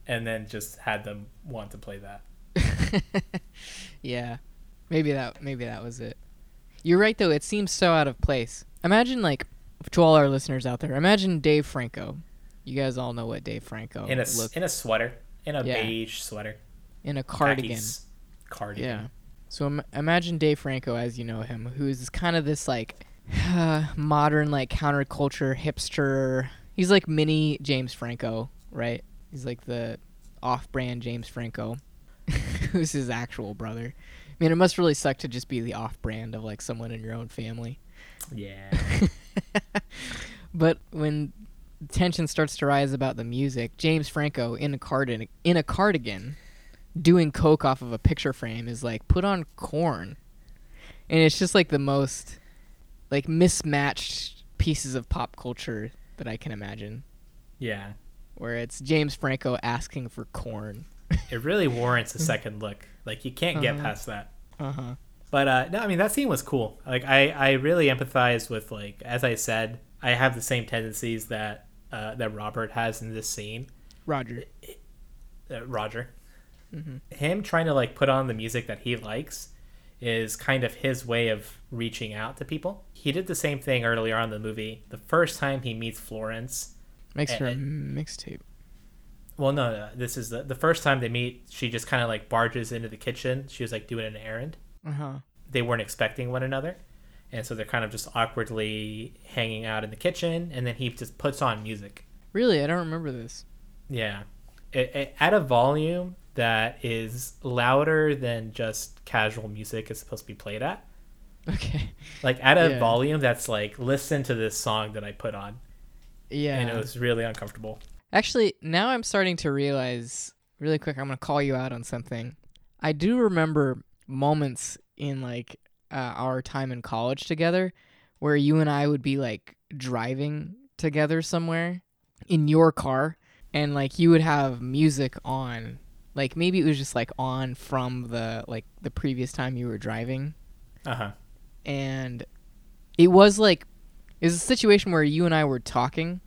and then just had them want to play that. yeah. Maybe that maybe that was it. You're right though, it seems so out of place. Imagine like to all our listeners out there, imagine Dave Franco. You guys all know what Dave Franco in a s- look in a sweater, in a Yeah. beige sweater, in a cardigan. Khakis cardigan. Yeah. So Im- imagine Dave Franco as you know him, who's kind of this like modern like counterculture hipster. He's like mini James Franco, right? He's like the off-brand James Franco, who's his actual brother. I mean, it must really suck to just be the off-brand of like someone in your own family. Yeah. But when tension starts to rise about the music, James Franco in a cardigan, in a cardigan, doing coke off of a picture frame is like put on Korn, and it's just like the most like mismatched pieces of pop culture that I can imagine. Yeah. Where it's James Franco asking for Korn. It really warrants a second look. Like you can't get Uh-huh. past that. Uh huh. But uh, no, I mean that scene was cool. Like I, I really empathize with like as I said, I have the same tendencies that uh, that Robert has in this scene. Roger. Uh, Roger, Mhm. him trying to like put on the music that he likes is kind of his way of reaching out to people. He did the same thing earlier on in the movie. The first time he meets Florence, Makes her a mixtape. well, no, no this is the, the first time they meet. She just kind of like barges into the kitchen. She was like doing an errand. Uh huh. they weren't expecting one another and so they're kind of just awkwardly hanging out in the kitchen and then he just puts on music Really, I don't remember this. yeah it, it, at a volume that is louder than just casual music is supposed to be played at Okay. like at a Yeah. volume that's like listen to this song that i put on Yeah. and it was really uncomfortable Actually, now I'm starting to realize really quick. I'm gonna call you out on something. I do remember moments in like uh, our time in college together where you and I would be like driving together somewhere in your car, and like you would have music on. Like maybe it was just like on from the like the previous time you were driving, uh-huh and it was like it was a situation where you and I were talking,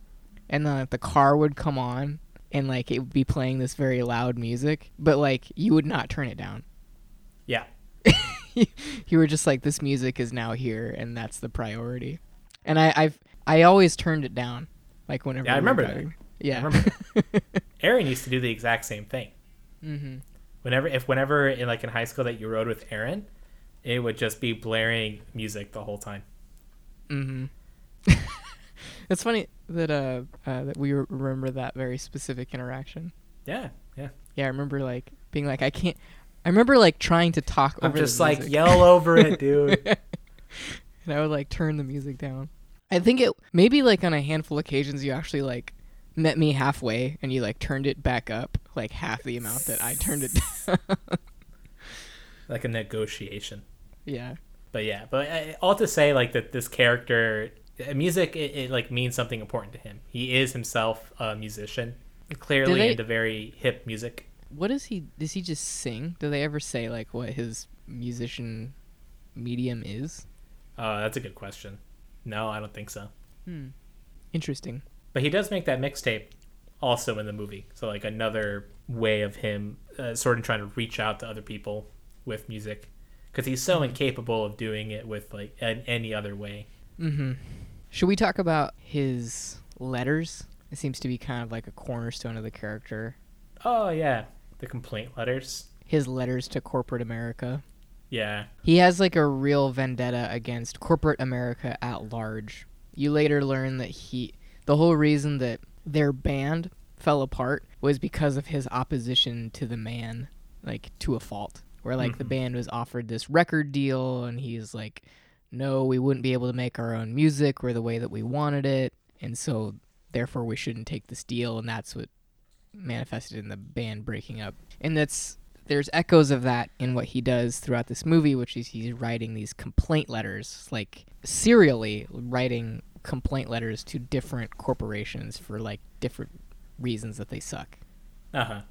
and then like, the car would come on, and like it would be playing this very loud music, but like you would not turn it down. you were just like, this music is now here, and that's the priority. And I, I've I always turned it down, like whenever. Yeah, I remember that. Yeah. I remember aaron used to do the exact same thing mm-hmm. whenever if whenever in like in high school that you rode with aaron it would just be blaring music the whole time Mm-hmm. it's funny that uh, uh that we remember that very specific interaction. yeah yeah Yeah, I remember like being like, I can't. I remember like trying to talk over. I'm just like yell over it, dude. and I would like turn the music down. I think it maybe like on a handful of occasions you actually like met me halfway and you like turned it back up like half the amount that I turned it down. like a negotiation. yeah. But yeah, but uh, all to say like that this character, uh, music, it, it like means something important to him. He is himself a musician, clearly into very hip music. What does he? Does he just sing? Do they ever say like what his musician medium is? Uh, that's a good question. No, I don't think so. Hmm. Interesting. But he does make that mixtape also in the movie. So like another way of him uh, sort of trying to reach out to other people with music because he's so incapable of doing it with like an, any other way. Mm-hmm. Should we talk about his letters? It seems to be kind of like a cornerstone of the character. Oh yeah, the complaint letters. His letters to corporate America. Yeah, He has like a real vendetta against corporate America at large. You later learn that he, the whole reason that their band fell apart was because of his opposition to the man, like to a fault. Where like the Mhm. band was offered this record deal and he's like, no, we wouldn't be able to make our own music or the way that we wanted it. And so therefore we shouldn't take this deal. And that's what manifested in the band breaking up. And that's there's echoes of that in what he does throughout this movie, which is he's writing these complaint letters, like serially writing complaint letters to different corporations for like different reasons that they suck. uh huh.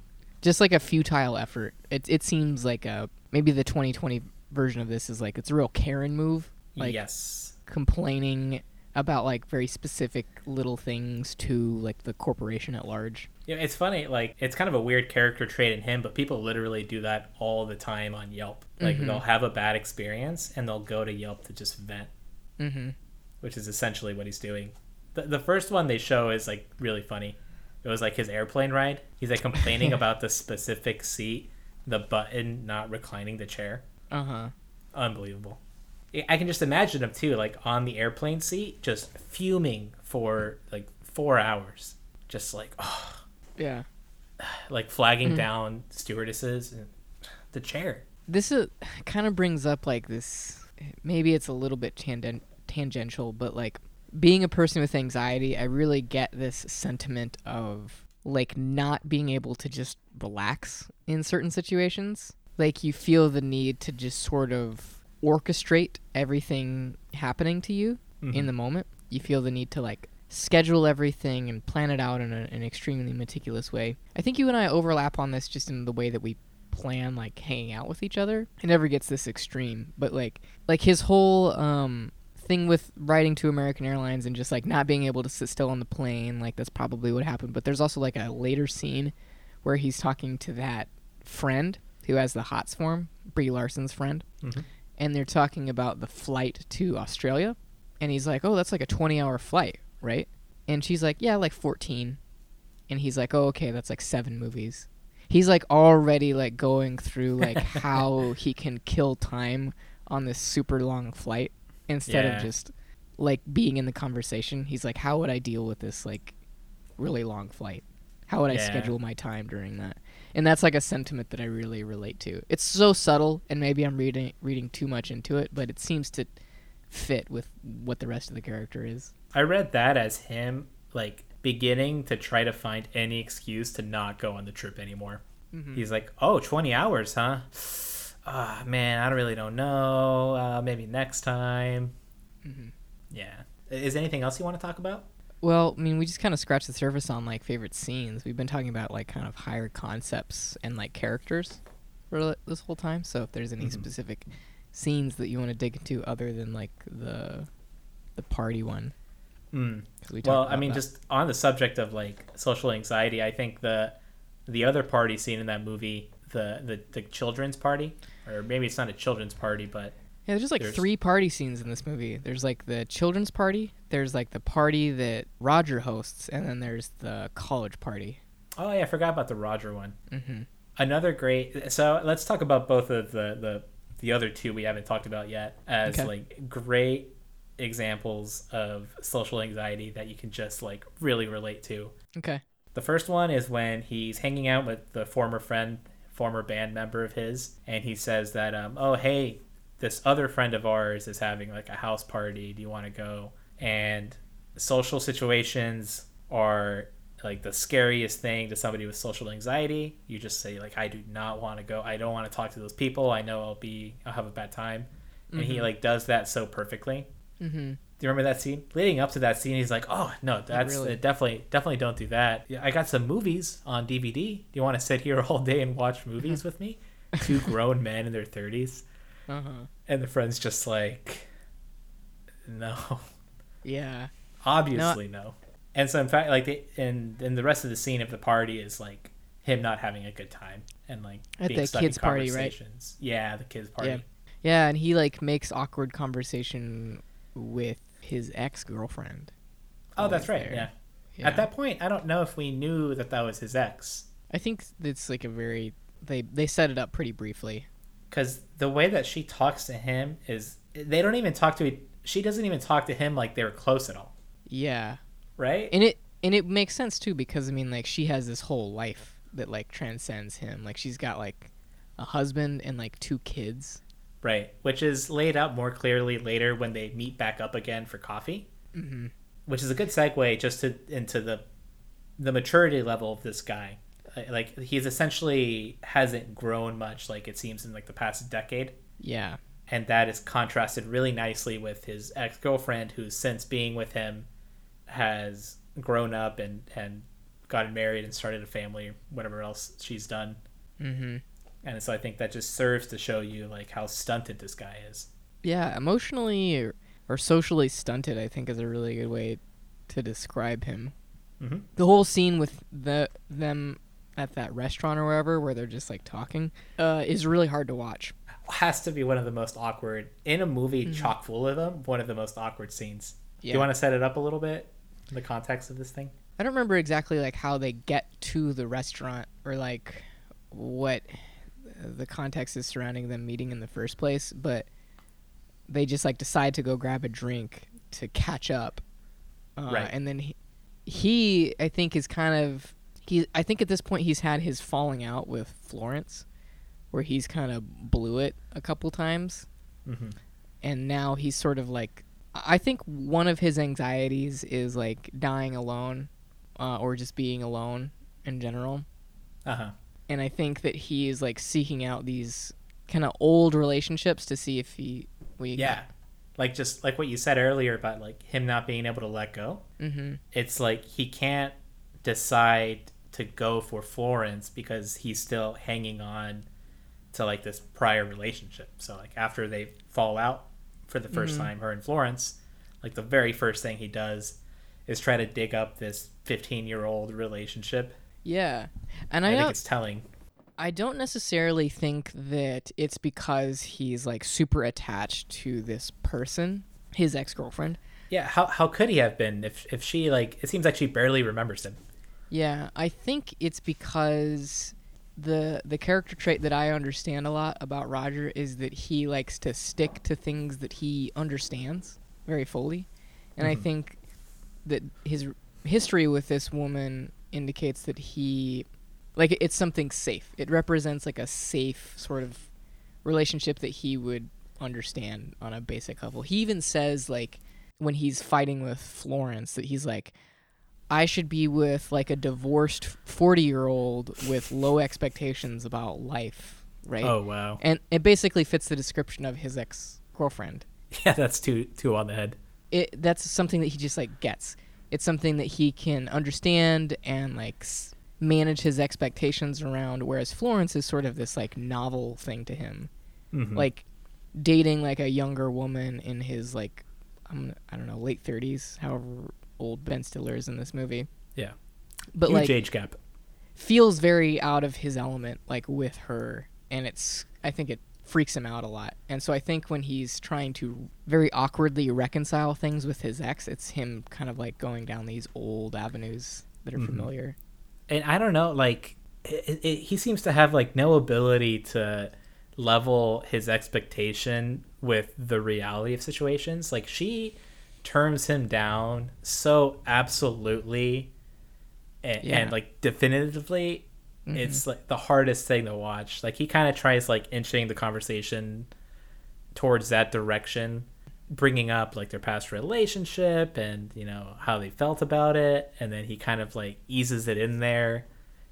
Just like a futile effort. It it seems like a maybe the 2020 version of this is like it's a real Karen move, like yes. complaining about like very specific little things to like the corporation at large. Yeah, it's funny. Like it's kind of a weird character trait in him, but people literally do that all the time on Yelp. Like Mhm. they'll have a bad experience and they'll go to Yelp to just vent. Mm-hmm. which is essentially what he's doing. The, the first one they show is like really funny. It was like his airplane ride. He's like complaining about the specific seat, the button not reclining the chair. Uh huh. Unbelievable. I- can just imagine him too, like on the airplane seat, just fuming for like four hours, just like oh, Yeah. like flagging Mm-hmm. down stewardesses and the chair. This is, kind of brings up like this. Maybe it's a little bit tangent, tangential, but like being a person with anxiety, I really get this sentiment of like not being able to just relax in certain situations. Like you feel the need to just sort of orchestrate everything happening to you in the moment. You feel the need to like schedule everything and plan it out in a, an extremely meticulous way. I think you and I overlap on this just in the way that we plan like hanging out with each other. It never gets this extreme, but like like his whole um thing with riding to American Airlines and just like not being able to sit still on the plane, like that's probably what happened. But there's also like a later scene where he's talking to that friend who has the hots form, Brie Larson's friend, Mhm. And they're talking about the flight to Australia, and he's like, "Oh, that's like a 20-hour flight, right?" And she's like, "Yeah, like 14." And he's like, "Oh, okay, that's like 7 movies." He's like already like going through like how he can kill time on this super long flight instead Yeah. of just like being in the conversation. He's like, "How would I deal with this like really long flight? How would I schedule my time during that?" And that's like a sentiment that I really relate to. It's so subtle, and maybe I'm reading reading too much into it, but it seems to fit with what the rest of the character is. I read that as him like beginning to try to find any excuse to not go on the trip anymore. Mm-hmm. He's like, "Oh, 20 hours, huh? Ah, man, I really don't know. Uh, maybe next time." Mm-hmm. Yeah. Is there anything else you want to talk about? Well, I mean, we just kind of scratched the surface on like favorite scenes. We've been talking about like kind of higher concepts and like characters for this whole time. So if there's any Mhm. specific scenes that you want to dig into other than like the the party one, Mm. we Well, I mean, that. just on the subject of like social anxiety, I think the the other party scene in that movie, the the, the children's party, or maybe it's not a children's party, but Yeah, there's just like There's- three party scenes in this movie. There's like the children's party, there's like the party that Roger hosts, and then there's the college party. oh yeah, I forgot about the Roger one. hmm Another great. So let's talk about both of the the the other two we haven't talked about yet as Okay. like great examples of social anxiety that you can just like really relate to. Okay. The first one is when he's hanging out with the former friend, former band member of his, and he says that, um, "Oh, hey, this other friend of ours is having like a house party. Do you want to go?" And social situations are like the scariest thing to somebody with social anxiety. You just say like, "I do not want to go. I don't want to talk to those people. I know I'll be, I'll have a bad time." And he Mhm. like does that so perfectly. hmm Do you remember that scene? Leading up to that scene, he's like, "Oh no, that's really? uh, definitely definitely don't do that. Yeah, I got some movies on DVD. Do you want to sit here all day and watch movies with me?" Two grown men in their thirties, Uh huh. and the friend's just like, "No, Yeah. obviously no." And so in fact, like, the, and and the rest of the scene of the party is like him not having a good time and like At being the stuck kids' in party, right? Yeah, the kids party. Yeah. Yeah, and he like makes awkward conversation with his ex girlfriend. Oh, that's right. Yeah. Yeah. At that point, I don't know if we knew that that was his ex. I think it's like a very they they set it up pretty briefly. Because the way that she talks to him is they don't even talk to she doesn't even talk to him like they were close at all Yeah. right And it and it makes sense too because I mean like she has this whole life that like transcends him. Like she's got like a husband and like two kids. right which is laid out more clearly later when they meet back up again for coffee hmm which is a good segue just to into the the maturity level of this guy like he's essentially hasn't grown much like it seems in like the past decade Yeah. and that is contrasted really nicely with his ex-girlfriend who since being with him has grown up and and gotten married and started a family whatever else she's done hmm and so i think that just serves to show you like how stunted this guy is Yeah, emotionally or, or socially stunted, I think is a really good way to describe him. mm-hmm. The whole scene with the them at that restaurant or wherever where they're just like talking uh, is really hard to watch. has to be one of the most awkward in a movie Mhm. chock full of them one of the most awkward scenes Do you want to set it up a little bit? In the context of this thing? I don't remember exactly like how they get to the restaurant or like what the context is surrounding them meeting in the first place, but they just like decide to go grab a drink to catch up. Uh, Right. And then he, he, I think, is kind of he. I think at this point he's had his falling out with Florence, where he's kind of blew it a couple times, Mm-hmm. and now he's sort of like. I think one of his anxieties is like dying alone, uh, or just being alone in general Uh huh. and I think that he is like seeking out these kind of old relationships to see if he we Yeah. Like just like what you said earlier about like him not being able to let go. hmm It's like he can't decide to go for Florence because he's still hanging on to like this prior relationship. So like after they fall out for the 1st Mhm. time, her and Florence, like the very first thing he does is try to dig up this 15 year old relationship. yeah and I, I think it's telling. I don't necessarily think that it's because he's like super attached to this person his ex-girlfriend Yeah, how, how could he have been if if she like it seems like she barely remembers him. Yeah I think it's because the the character trait that I understand a lot about Roger is that he likes to stick to things that he understands very fully. And I Mhm. think that his history with this woman indicates that he like it's something safe. It represents like a safe sort of relationship that he would understand on a basic level. He even says like when he's fighting with florence that he's like i should be with like a divorced 40 year old with low expectations about life right Oh wow. and it basically fits the description of his ex-girlfriend Yeah, that's too too on the head. it that's something that he just like gets. It's something that he can understand and like s- manage his expectations around. Whereas Florence is sort of this like novel thing to him, Mhm. like dating like a younger woman in his like I'm I don't know late thirties, however old Ben Stiller is in this movie. Yeah. but huge like age gap. feels very out of his element like with her, and it's I think it freaks him out a lot. And so I think when he's trying to very awkwardly reconcile things with his ex, it's him kind of like going down these old avenues that are Mhm. familiar. and I don't know, like it, it, he seems to have like no ability to level his expectation with the reality of situations. Like she turns him down so absolutely and, Yeah. and like definitively. Mm-hmm. It's like the hardest thing to watch. Like he kind of tries like inching the conversation towards that direction bringing up like their past relationship and you know how they felt about it and then he kind of like eases it in there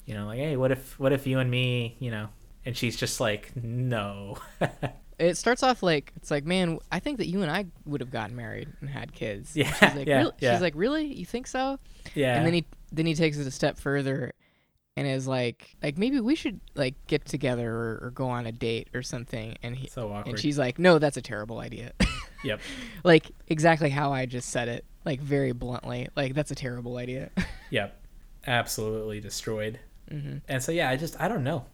you know like hey what if what if you and me you know and she's just like no It starts off like it's like, man, I think that you and I would have gotten married and had kids. Yeah, she's like, yeah, "Real-" yeah. She's like, really? You think so? yeah And then he then he takes it a step further, and is like, like maybe we should like get together or, or go on a date or something. And he so awkward and she's like, no, that's a terrible idea. yep like exactly how I just said it, like very bluntly. Like that's a terrible idea. yep absolutely destroyed hmm and so yeah i just i don't know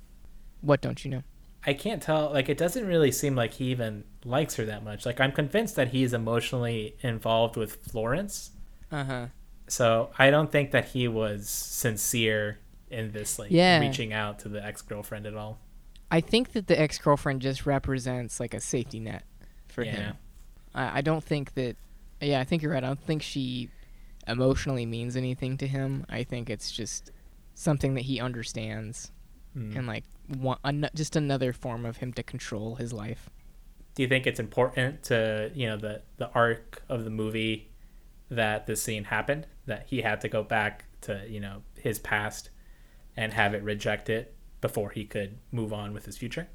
What don't you know? I can't tell. Like, it doesn't really seem like he even likes her that much. Like, I'm convinced that he's emotionally involved with Florence. Uh huh. So I don't think that he was sincere in this, like, Yeah. reaching out to the ex girlfriend at all. I think that the ex girlfriend just represents like a safety net for Yeah. him. I, I don't think that. Yeah, I think you're right. I don't think she emotionally means anything to him. I think it's just something that he understands Mm. and like one, an, just another form of him to control his life. Do you think it's important to, you know, the, the arc of the movie that this scene happened? That he had to go back to, you know, his past and have it reject it before he could move on with his future?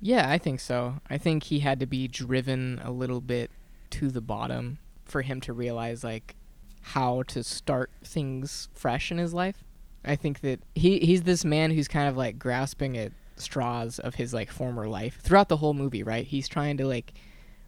Yeah, I think so. I think he had to be driven a little bit to the bottom for him to realize like how to start things fresh in his life. I think that he he's this man who's kind of like grasping at straws of his like former life throughout the whole movie, right? He's trying to like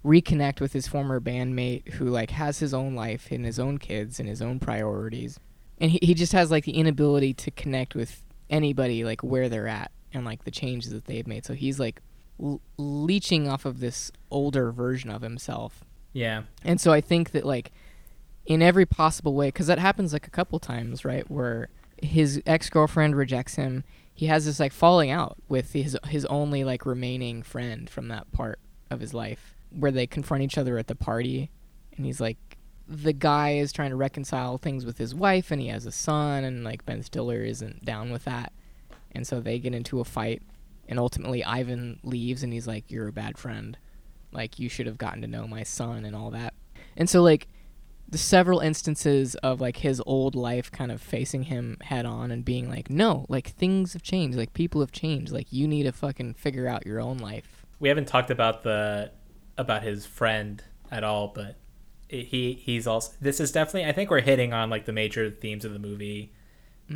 reconnect with his former bandmate who like has his own life and his own kids and his own priorities. And he, he just has like the inability to connect with anybody like where they're at and like the changes that they've made. So he's like l- leeching off of this older version of himself. Yeah. And so I think that like in every possible way because that happens like a couple times, right? Where his ex girlfriend rejects him. He has this like falling out with his his only like remaining friend from that part of his life, where they confront each other at the party, and he's like, the guy is trying to reconcile things with his wife, and he has a son, and like Ben Stiller isn't down with that, and so they get into a fight, and ultimately Ivan leaves, and he's like, "You're a bad friend, like you should have gotten to know my son and all that," and so like the several instances of like his old life kind of facing him head on and being like, no, like things have changed, like people have changed, like you need to fucking figure out your own life. We haven't talked about the about his friend at all, but he he's also this is definitely I think we're hitting on like the major themes of the movie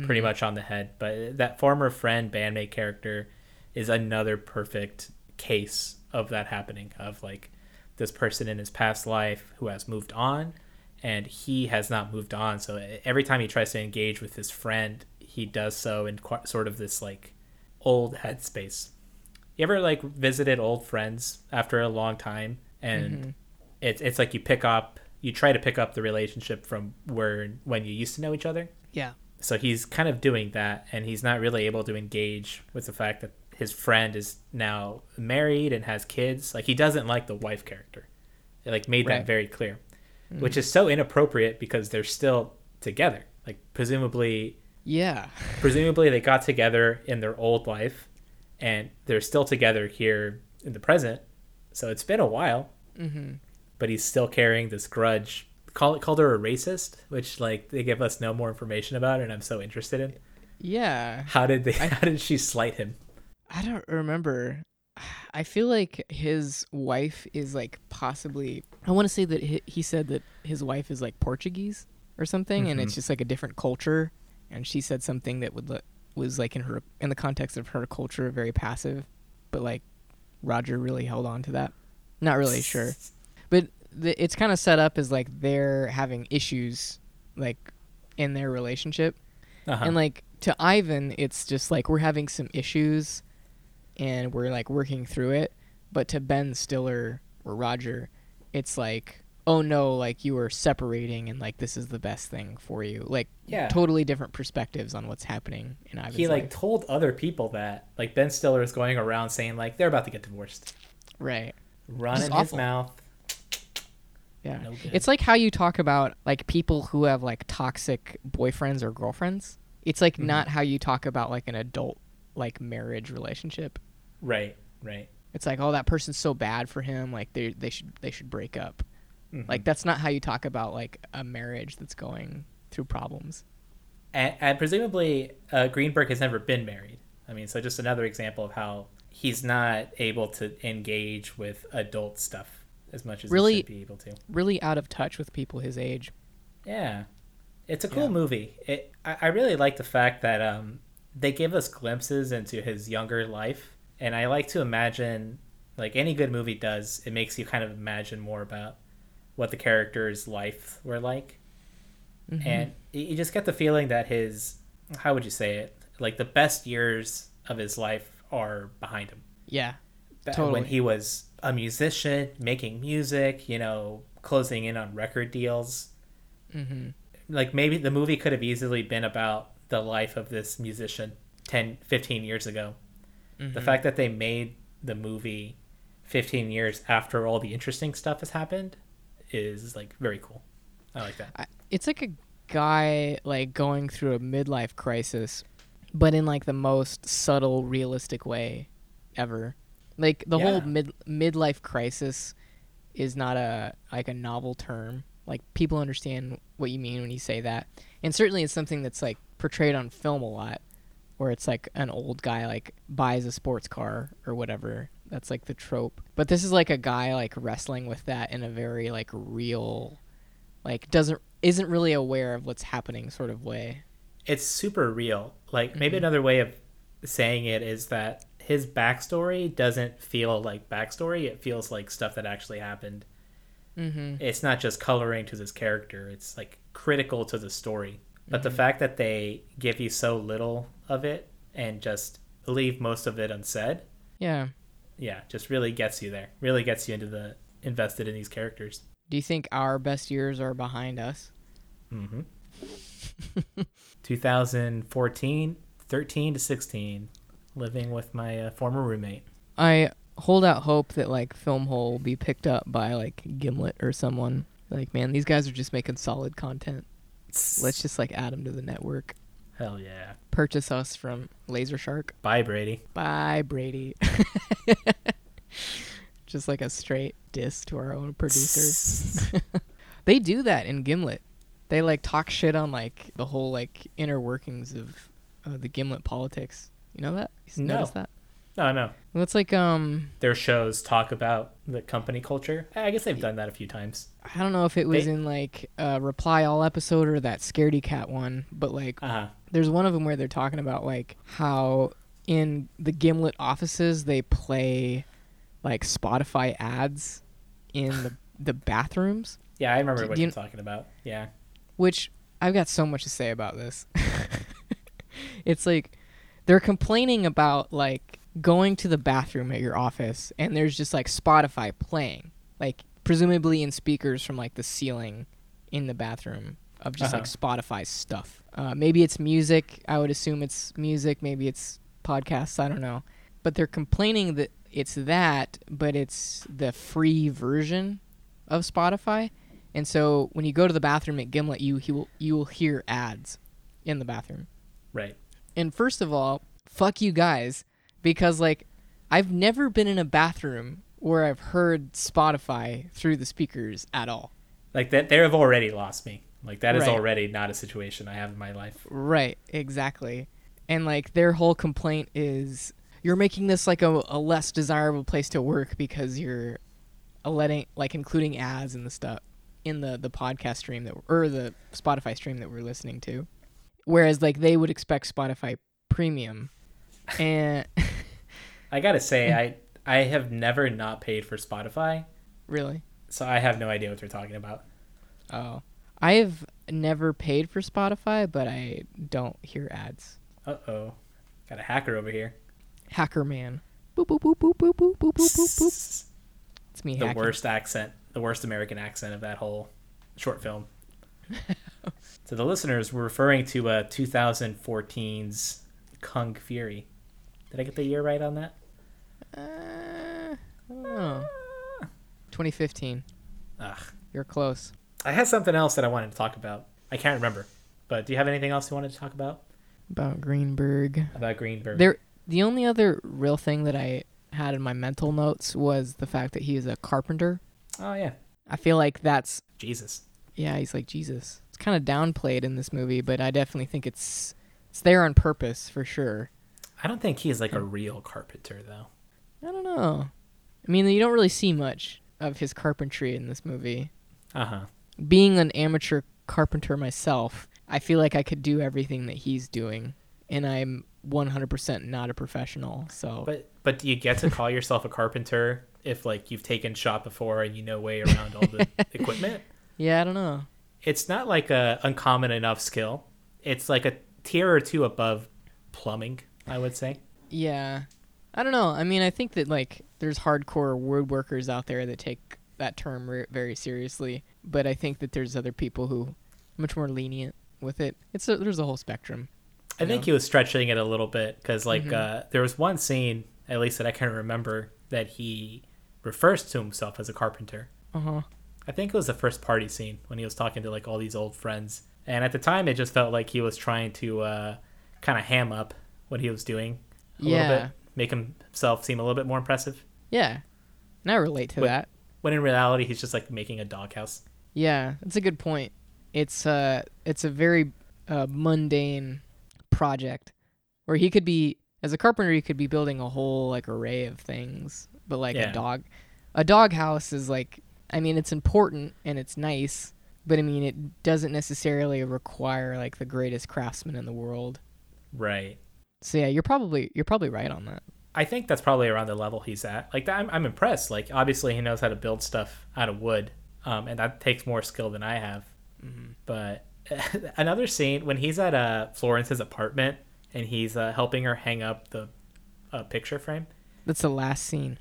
pretty mm. much on the head. But that former friend bandmate character is another perfect case of that happening of like this person in his past life who has moved on and he has not moved on. So every time he tries to engage with his friend, he does so in qu- sort of this like old headspace. You ever like visited old friends after a long time, and Mm-hmm. it's it's like you pick up, you try to pick up the relationship from where when you used to know each other. Yeah. So he's kind of doing that, and he's not really able to engage with the fact that his friend is now married and has kids. Like he doesn't like the wife character. It like made Right. that very clear which is so inappropriate because they're still together. Like presumably, Yeah. presumably they got together in their old life, and they're still together here in the present. So it's been a while, Mm-hmm. but he's still carrying this grudge. Call called her a racist, which like they give us no more information about, and I'm so interested in. Yeah. How did they? How did she slight him? I don't remember. I feel like his wife is like possibly. I want to say that he, he said that his wife is like Portuguese or something, and it's Mhm. just like a different culture. And she said something that would was like in her in the context of her culture very passive, but like Roger really held on to that. Not really sure, but the, it's kind of set up as like they're having issues like in their relationship Uh-huh. and like to Ivan, it's just like we're having some issues and we're like working through it. But to Ben Stiller or Roger, it's like, oh no, like you are separating and like this is the best thing for you. Like Yeah. totally different perspectives on what's happening in Ivan's he like life. told other people that like Ben Stiller is going around saying like they're about to get divorced, right. run in his mouth. Yeah. No. It's like how you talk about like people who have like toxic boyfriends or girlfriends. It's like Mhm. not how you talk about like an adult like marriage relationship. Right, right. It's like, oh, that person's so bad for him. Like they they should they should break up. Mhm. Like that's not how you talk about like a marriage that's going through problems. and, and presumably uh, Greenberg has never been married. I mean, so just another example of how he's not able to engage with adult stuff as much as Really- he should be able to. Really out of touch with people his age. Yeah, it's a cool Yeah. movie. It I, I really like the fact that um they give us glimpses into his younger life, and I like to imagine like any good movie does. It makes you kind of imagine more about what the characters' life were like. Mhm. and you just get the feeling that his how would you say it like the best years of his life are behind him yeah, Totally. when he was a musician making music you know closing in on record deals hmm like maybe the movie could have easily been about the life of this musician 10 15 years ago Mm-hmm. the fact that they made the movie 15 years after all the interesting stuff has happened is like very cool i like that I, it's like a guy like going through a midlife crisis, but in like the most subtle, realistic way ever. Like the whole mid midlife crisis is not a like a novel term. Like people understand what you mean when you say that, and certainly it's something that's like portrayed on film a lot, where it's like an old guy like buys a sports car or whatever. That's like the trope. But this is like a guy like wrestling with that in a very like real like doesn't isn't really aware of what's happening sort of way. it's super real. Like maybe Mhm. another way of saying it is that his backstory doesn't feel like backstory. It feels like stuff that actually happened. Mm-hmm. It's not just coloring to this character. It's like critical to the story. But the Mhm. fact that they give you so little of it and just leave most of it unsaid, Yeah. yeah, just really gets you there. Really gets you into the invested in these characters. Do you think our best years are behind us? Mm-hmm. 2014, 13 to 16, living with my uh, former roommate. I hold out hope that like Film Hole will be picked up by like Gimlet or someone. Like, man, these guys are just making solid content. Let's just like add them to the network. Hell yeah. Purchase us from Laser Shark. Bye, Brady. Bye, Brady. just like a straight diss to our own producer. they do that in Gimlet. They like talk shit on like the whole like inner workings of uh, the Gimlet politics. You know that? You No. notice that? No, no. Well, it's like um Their shows talk about the company culture. I guess they've done that a few times. I don't know if it was They- in like a Reply All episode or that Scaredy Cat one, but like Uh huh. There's one of them where they're talking about like how in the Gimlet offices they play like Spotify ads in the the bathrooms, Yeah, I remember Do- what do you- you're talking about. Yeah. which I've got so much to say about this. it's like they're complaining about like going to the bathroom at your office and there's just like Spotify playing, like presumably in speakers from like the ceiling in the bathroom of just like Uh-huh. Spotify stuff. Uh, maybe it's music. I would assume it's music. Maybe it's podcasts. I don't know. But they're complaining that it's that, but it's the free version of Spotify. And so when you go to the bathroom at Gimlet, you he will you will hear ads in the bathroom. Right. And first of all, fuck you guys because like I've never been in a bathroom where I've heard Spotify through the speakers at all. Like that, they have already lost me. Like that is Right. already not a situation I have in my life. Right, exactly. And like their whole complaint is you're making this like a, a less desirable place to work because you're letting like including ads and the stuff in the the podcast stream that or the Spotify stream that we're listening to. Whereas like they would expect Spotify premium. And I gotta say, I I have never not paid for Spotify, really? so I have no idea what they're talking about. Oh. I have never paid for Spotify, but I don't hear ads. Uh oh, got a hacker over here. Hacker man. Boop boop boop boop boop boop boop boop boop boop. It's me the hacking. worst accent, the worst American accent of that whole short film. to the listeners, we're referring to uh, 2014's Kung Fury. Did I get the year right on that? Uh, I don't know. 2015. Ugh. You're close. I had something else that I wanted to talk about. I can't remember. But do you have anything else you wanted to talk about About Greenberg. about Greenberg? There, the only other real thing that I had in my mental notes was the fact that he is a carpenter. oh yeah, I feel like that's Jesus. yeah, he's like Jesus. It's kind of downplayed in this movie, but I definitely think it's it's there on purpose for sure. I don't think he's like a real carpenter though. I don't know. I mean, you don't really see much of his carpentry in this movie. Uh huh. Being an amateur carpenter myself, I feel like I could do everything that he's doing, and I'm 100% not a professional. So But but do you get to call yourself a carpenter if like you've taken shop before and you know way around all the equipment? yeah, I don't know. It's not like a uncommon enough skill. It's like a tier or two above plumbing, I would say. Yeah. I don't know. I mean, I think that like there's hardcore woodworkers out there that take that term re- very seriously, but I think that there's other people who are much more lenient with it. It's a, there's a whole spectrum. I think Yeah. he was stretching it a little bit because, like, Mhm. uh, there was one scene, at least that I can remember, that he refers to himself as a carpenter. Uh-huh. I think it was the first party scene when he was talking to like all these old friends, and at the time it just felt like he was trying to uh, kind of ham up what he was doing a little Yeah. bit, make himself seem a little bit more impressive. Yeah. And I relate to that. When in reality, he's just like making a doghouse. Yeah, that's a good point. It's uh it's a very uh, mundane project where he could be as a carpenter he could be building a whole like array of things, but like Yeah. a dog a dog house is like I mean it's important and it's nice, but I mean it doesn't necessarily require like the greatest craftsman in the world. Right. So yeah, you're probably you're probably right on that. I think that's probably around the level he's at. Like, I'm, I'm impressed. Like, obviously, he knows how to build stuff out of wood, um, and that takes more skill than I have. But another scene when he's at uh, Florence's apartment and he's uh, helping her hang up the uh, picture frame. That's the last scene.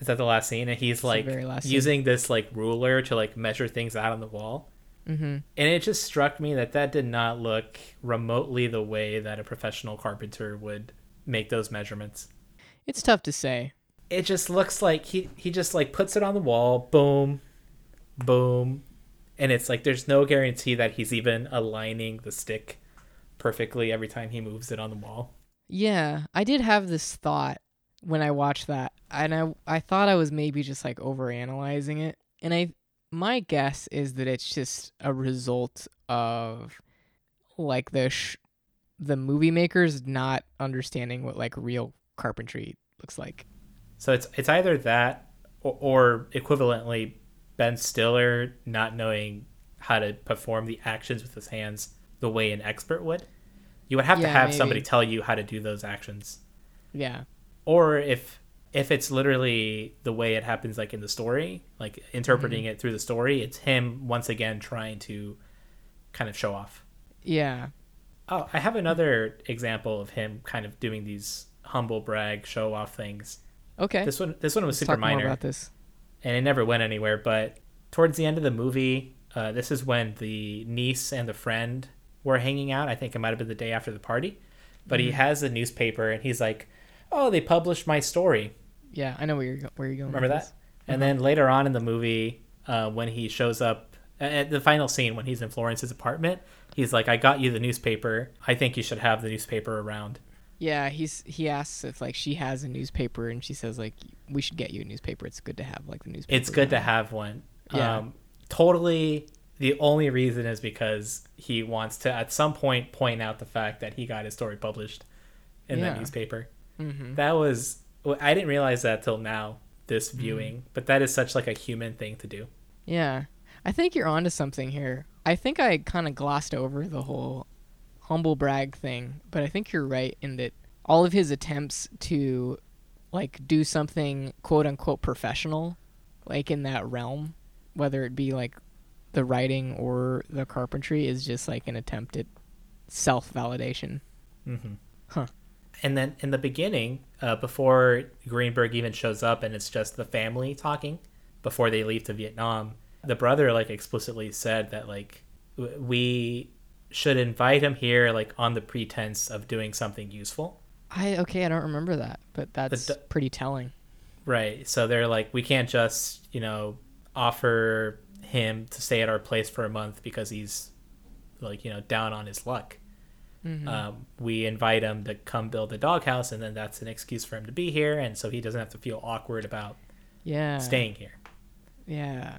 Is that the last scene? And he's the like very last scene. using this like ruler to like measure things out on the wall. Mm-hmm. And it just struck me that that did not look remotely the way that a professional carpenter would make those measurements. It's tough to say. It just looks like he he just like puts it on the wall, boom, boom, and it's like there's no guarantee that he's even aligning the stick perfectly every time he moves it on the wall. Yeah, I did have this thought when I watched that, and I I thought I was maybe just like overanalyzing it, and I my guess is that it's just a result of like the sh- the movie makers not understanding what like real carpentry looks like. So it's it's either that or, or equivalently Ben Stiller not knowing how to perform the actions with his hands the way an expert would. You would have to have maybe. somebody tell you how to do those actions. Yeah. Or if if it's literally the way it happens like in the story, like interpreting mm-hmm. it through the story, it's him once again trying to kind of show off. Yeah. Oh, I have another example of him kind of doing these humble brag show off things. Okay. This one this one was Let's super minor. about this. and it never went anywhere. But towards the end of the movie, uh, this is when the niece and the friend were hanging out. I think it might have been the day after the party. But he has a newspaper and he's like, "Oh, they published my story." Yeah, I know where you're where you're going. Remember that? this. And then later on in the movie, uh, when he shows up at the final scene when he's in Florence's apartment, he's like, "I got you the newspaper. I think you should have the newspaper around." Yeah, he's he asks if like she has a newspaper, and she says like we should get you a newspaper. It's good to have like the newspaper. It's good to have one. Yeah. Um, totally. The only reason is because he wants to, at some point, point out the fact that he got his story published in that Yeah. newspaper. Mhm. That was. I didn't realize that till now, this Mm-hmm. viewing, but that is such like a human thing to do. Yeah, I think you're onto something here. I think I kind of glossed over the whole humble brag thing, but I think you're right in that all of his attempts to like do something quote unquote professional, like in that realm, whether it be like the writing or the carpentry, is just like an attempt at self validation. Mm-hmm. Huh. And then in the beginning, uh, before Greenberg even shows up, and it's just the family talking before they leave to Vietnam, the brother like explicitly said that like we should invite him here like on the pretense of doing something useful. I okay, I don't remember that, but that's pretty telling. Right. So they're like, we can't just, you know, offer him to stay at our place for a month because he's like, you know, down on his luck. Mhm. Um, we invite him to come build a doghouse, and then that's an excuse for him to be here, and so he doesn't have to feel awkward about yeah, staying here. Yeah,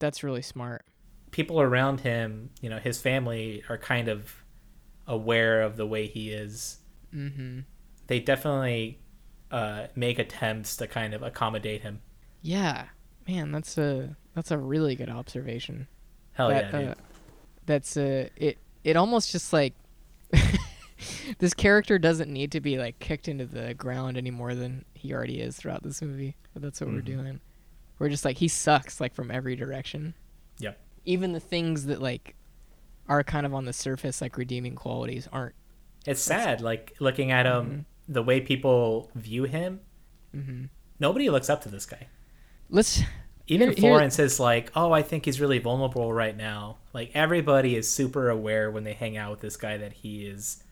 that's really smart. People around him, you know, his family are kind of aware of the way he is. Mm-hmm. They definitely uh, make attempts to kind of accommodate him. Yeah, man, that's a that's a really good observation. Hell that, yeah, dude. uh, that's uh it. It almost just like this character doesn't need to be like kicked into the ground any more than he already is throughout this movie. But that's what we're Mhm. doing. We're just like he sucks like from every direction. Even the things that like are kind of on the surface like redeeming qualities aren't. It's sad, like looking at him, the way people view him. Mm-hmm. Nobody looks up to this guy. Let's Even Here- here- Florence is like, oh, I think he's really vulnerable right now. Like everybody is super aware when they hang out with this guy that he is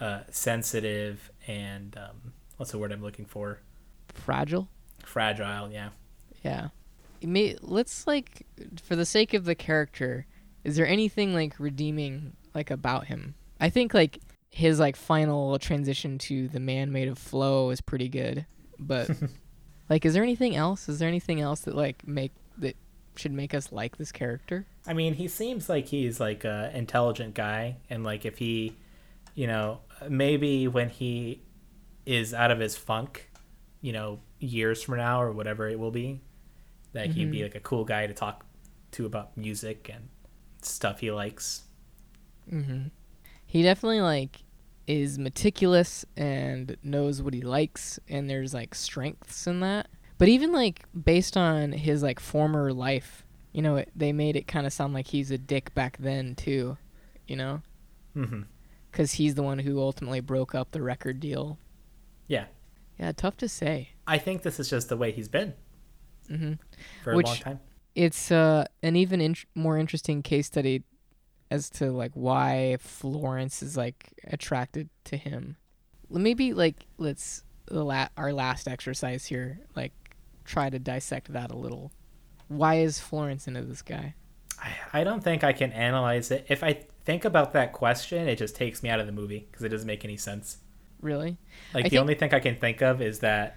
uh, sensitive and um, what's the word I'm looking for? fragile. Fragile. Yeah. Yeah. May, let's like for the sake of the character, is there anything like redeeming like about him? I think like his like final transition to the man made of flow is pretty good. But like is there anything else? Is there anything else that like make that should make us like this character? I mean, he seems like he's like a intelligent guy, and like if he, you know, maybe when he is out of his funk, you know, years from now or whatever it will be, that he'd be Mhm. like a cool guy to talk to about music and stuff he likes. Mhm. He definitely like is meticulous and knows what he likes and there's like strengths in that. But even like based on his like former life, you know, it, they made it kind of sound like he's a dick back then too, you know? Mm-hmm. Cuz he's the one who ultimately broke up the record deal. Yeah. Yeah, tough to say. I think this is just the way he's been Mhm. for Which- a long time. it's uh, an even in- more interesting case study as to like why Florence is like attracted to him. Maybe like let's the la- our last exercise here, like try to dissect that a little. Why is Florence into this guy? I, I don't think I can analyze it. If I think about that question, it just takes me out of the movie because it doesn't make any sense. Really? Like I the think- only thing I can think of is that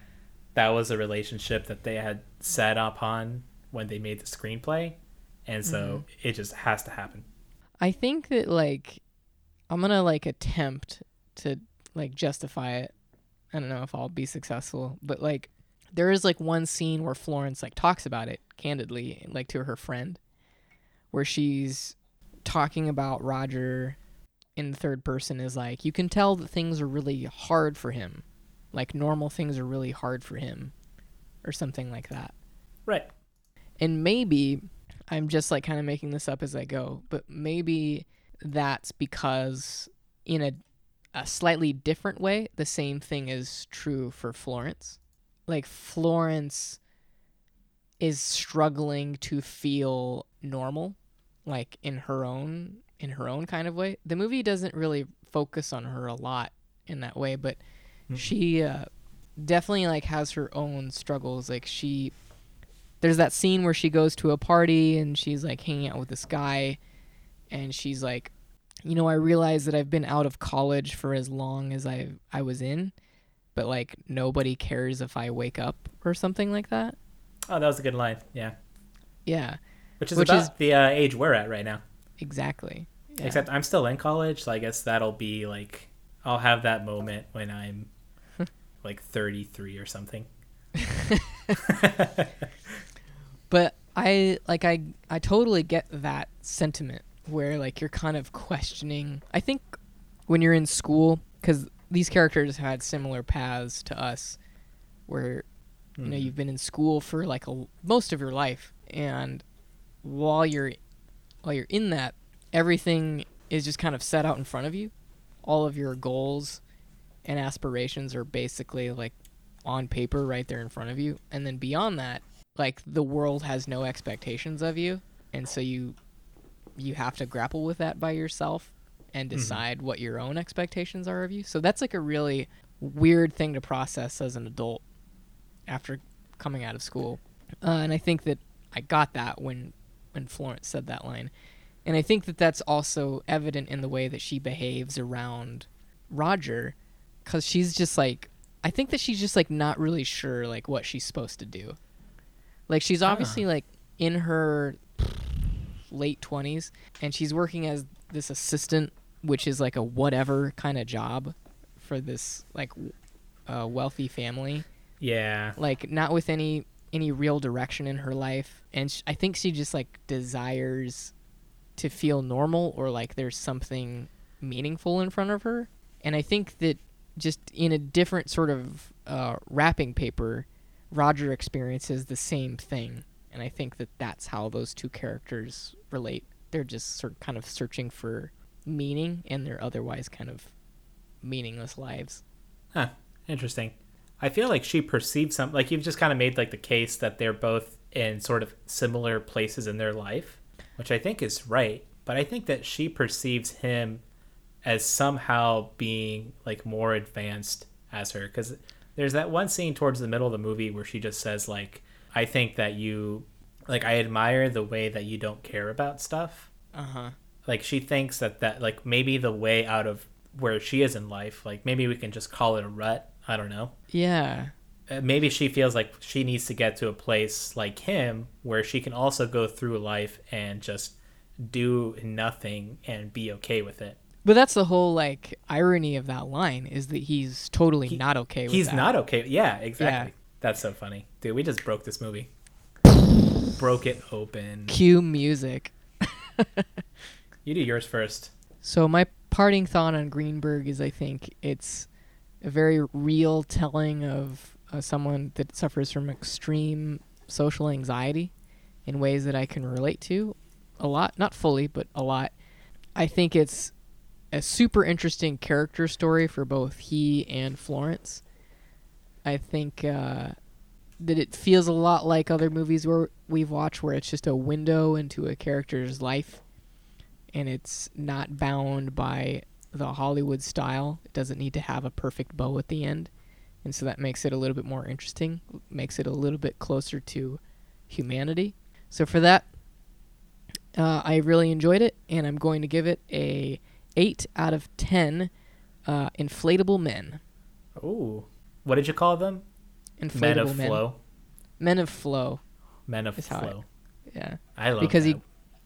that was a relationship that they had set upon when they made the screenplay, and so Mm-hmm. it just has to happen. I think that like I'm gonna like attempt to like justify it. I don't know if I'll be successful, but like there is like one scene where Florence like talks about it candidly, like to her friend, where she's talking about Roger in the third person is like you can tell that things are really hard for him, like normal things are really hard for him, or something like that Right. and maybe I'm just like kind of making this up as I go, but maybe that's because in a a slightly different way, the same thing is true for Florence. Like Florence is struggling to feel normal like in her own in her own kind of way. The movie doesn't really focus on her a lot in that way, but she uh, definitely like has her own struggles. Like she there's that scene where she goes to a party and she's like hanging out with this guy and she's like you know i realize that i've been out of college for as long as i i was in but like nobody cares if i wake up or something like that Oh, that was a good line. Yeah. yeah Which is Which about is- the uh, age we're at right now. exactly yeah. Except I'm still in college, so I guess that'll be like I'll have that moment when I'm like 33 or something. but i like i i totally get that sentiment where like you're kind of questioning i think when you're in school because these characters had similar paths to us where you know Mhm. you've been in school for like a, most of your life and while you're while you're in that everything is just kind of set out in front of you all of your goals and aspirations are basically like on paper right there in front of you. And then beyond that like the world has no expectations of you. And so you you have to grapple with that by yourself and decide what your own expectations are of you. So that's like a really weird thing to process as an adult after coming out of school. Uh, and i think that i got that when when florence said that line. And i think that that's also evident in the way that she behaves around roger because she's just like i think that she's just like not really sure like what she's supposed to do. Like she's obviously like in her late 20s and she's working as this assistant which is like a whatever kind of job for this like uh, wealthy family. Yeah. like not with any any real direction in her life and sh- i think she just like desires to feel normal or like there's something meaningful in front of her and i think that just in a different sort of uh, wrapping paper roger experiences the same thing and i think that that's how those two characters relate they're just sort of kind of searching for meaning in their otherwise kind of meaningless lives Huh. Interesting. I feel like she perceived some like you've just kind of made like the case that they're both in sort of similar places in their life, which I think is right. But I think that she perceives him as somehow being like more advanced as her. Because there's that one scene towards the middle of the movie where she just says like I think that you like I admire the way that you don't care about stuff. Uh-huh. Like she thinks that that like maybe the way out of where she is in life like maybe we can just call it a rut. I don't know. Yeah. Uh, maybe she feels like she needs to get to a place like him where she can also go through life and just do nothing and be okay with it But that's the whole like irony of that line is that he's totally He- not okay with that. he's that. not okay yeah exactly Yeah. that's so funny dude we just broke this movie broke it open Cue music. you do yours first So my parting thought on Greenberg is I think it's a very real telling of uh, someone that suffers from extreme social anxiety in ways that I can relate to a lot, not fully, but a lot. I think it's a super interesting character story for both he and Florence. I think uh, that it feels a lot like other movies where we've watched where it's just a window into a character's life and it's not bound by the Hollywood style. It doesn't need to have a perfect bow at the end. And so that makes it a little bit more interesting, makes it a little bit closer to humanity. So for that, uh, I really enjoyed it, and I'm going to give it a 8 out of 10 uh, inflatable men. Ooh. What did you call them? Inflatable Men of men. flow. Men of flow. Men of Is how I- flow. Yeah. I love it. because that. he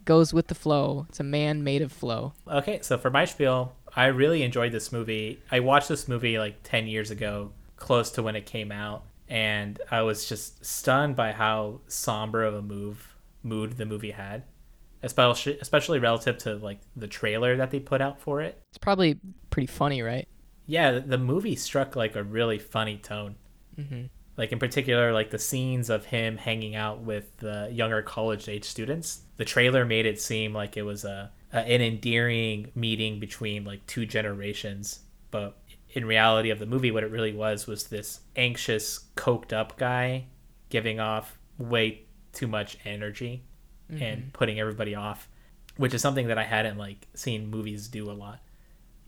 goes with the flow. It's a man made of flow. Okay, so for my spiel, I really enjoyed this movie. I watched this movie like 10 years ago, close to when it came out, and I was just stunned by how somber of a move mood the movie had, especially especially relative to like the trailer that they put out for it. It's probably pretty funny, right? Yeah, the- movie struck like a really funny tone. Mm-hmm. Like in particular, like the scenes of him hanging out with the younger college age students. The trailer made it seem like it was a, a an endearing meeting between like two generations, but in reality of the movie, what it really was was this anxious, coked up guy giving off way too much energy and putting everybody off, which is something that I hadn't like seen movies do a lot.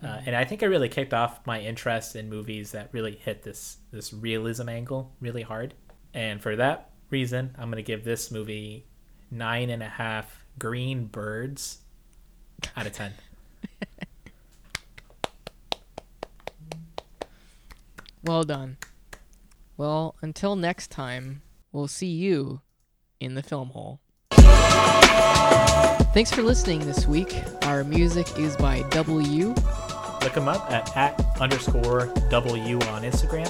Uh, and I think it really kicked off my interest in movies that really hit this this realism angle really hard. And for that reason, I'm gonna give this movie nine and a half green birds out of ten. Well done. Well, until next time, we'll see you in the film hole. Thanks for listening this week. Our music is by W. Look them up at at underscore W on Instagram.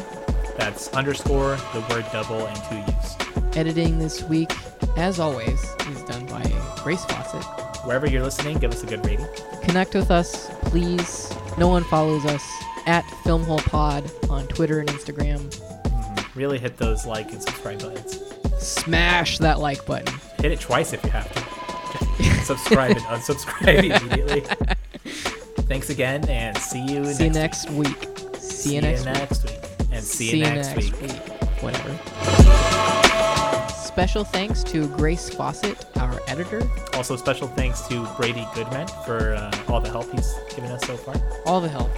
That's underscore the word double and two U's. Editing this week, as always, is done by Grace Fawcett. Wherever you're listening, give us a good rating. Connect with us, please. No one follows us at Filmhole Pod on Twitter and Instagram. Really hit those like and subscribe buttons. Smash that like button. Hit it twice if you have to. subscribe and unsubscribe immediately. Thanks again, and see you See you next next week. See you next week. week. And see, you next, week. Whatever. Special thanks to Grace Fawcett, our editor. Also, special thanks to Brady Goodman for uh, all the help he's given us so far. All the help.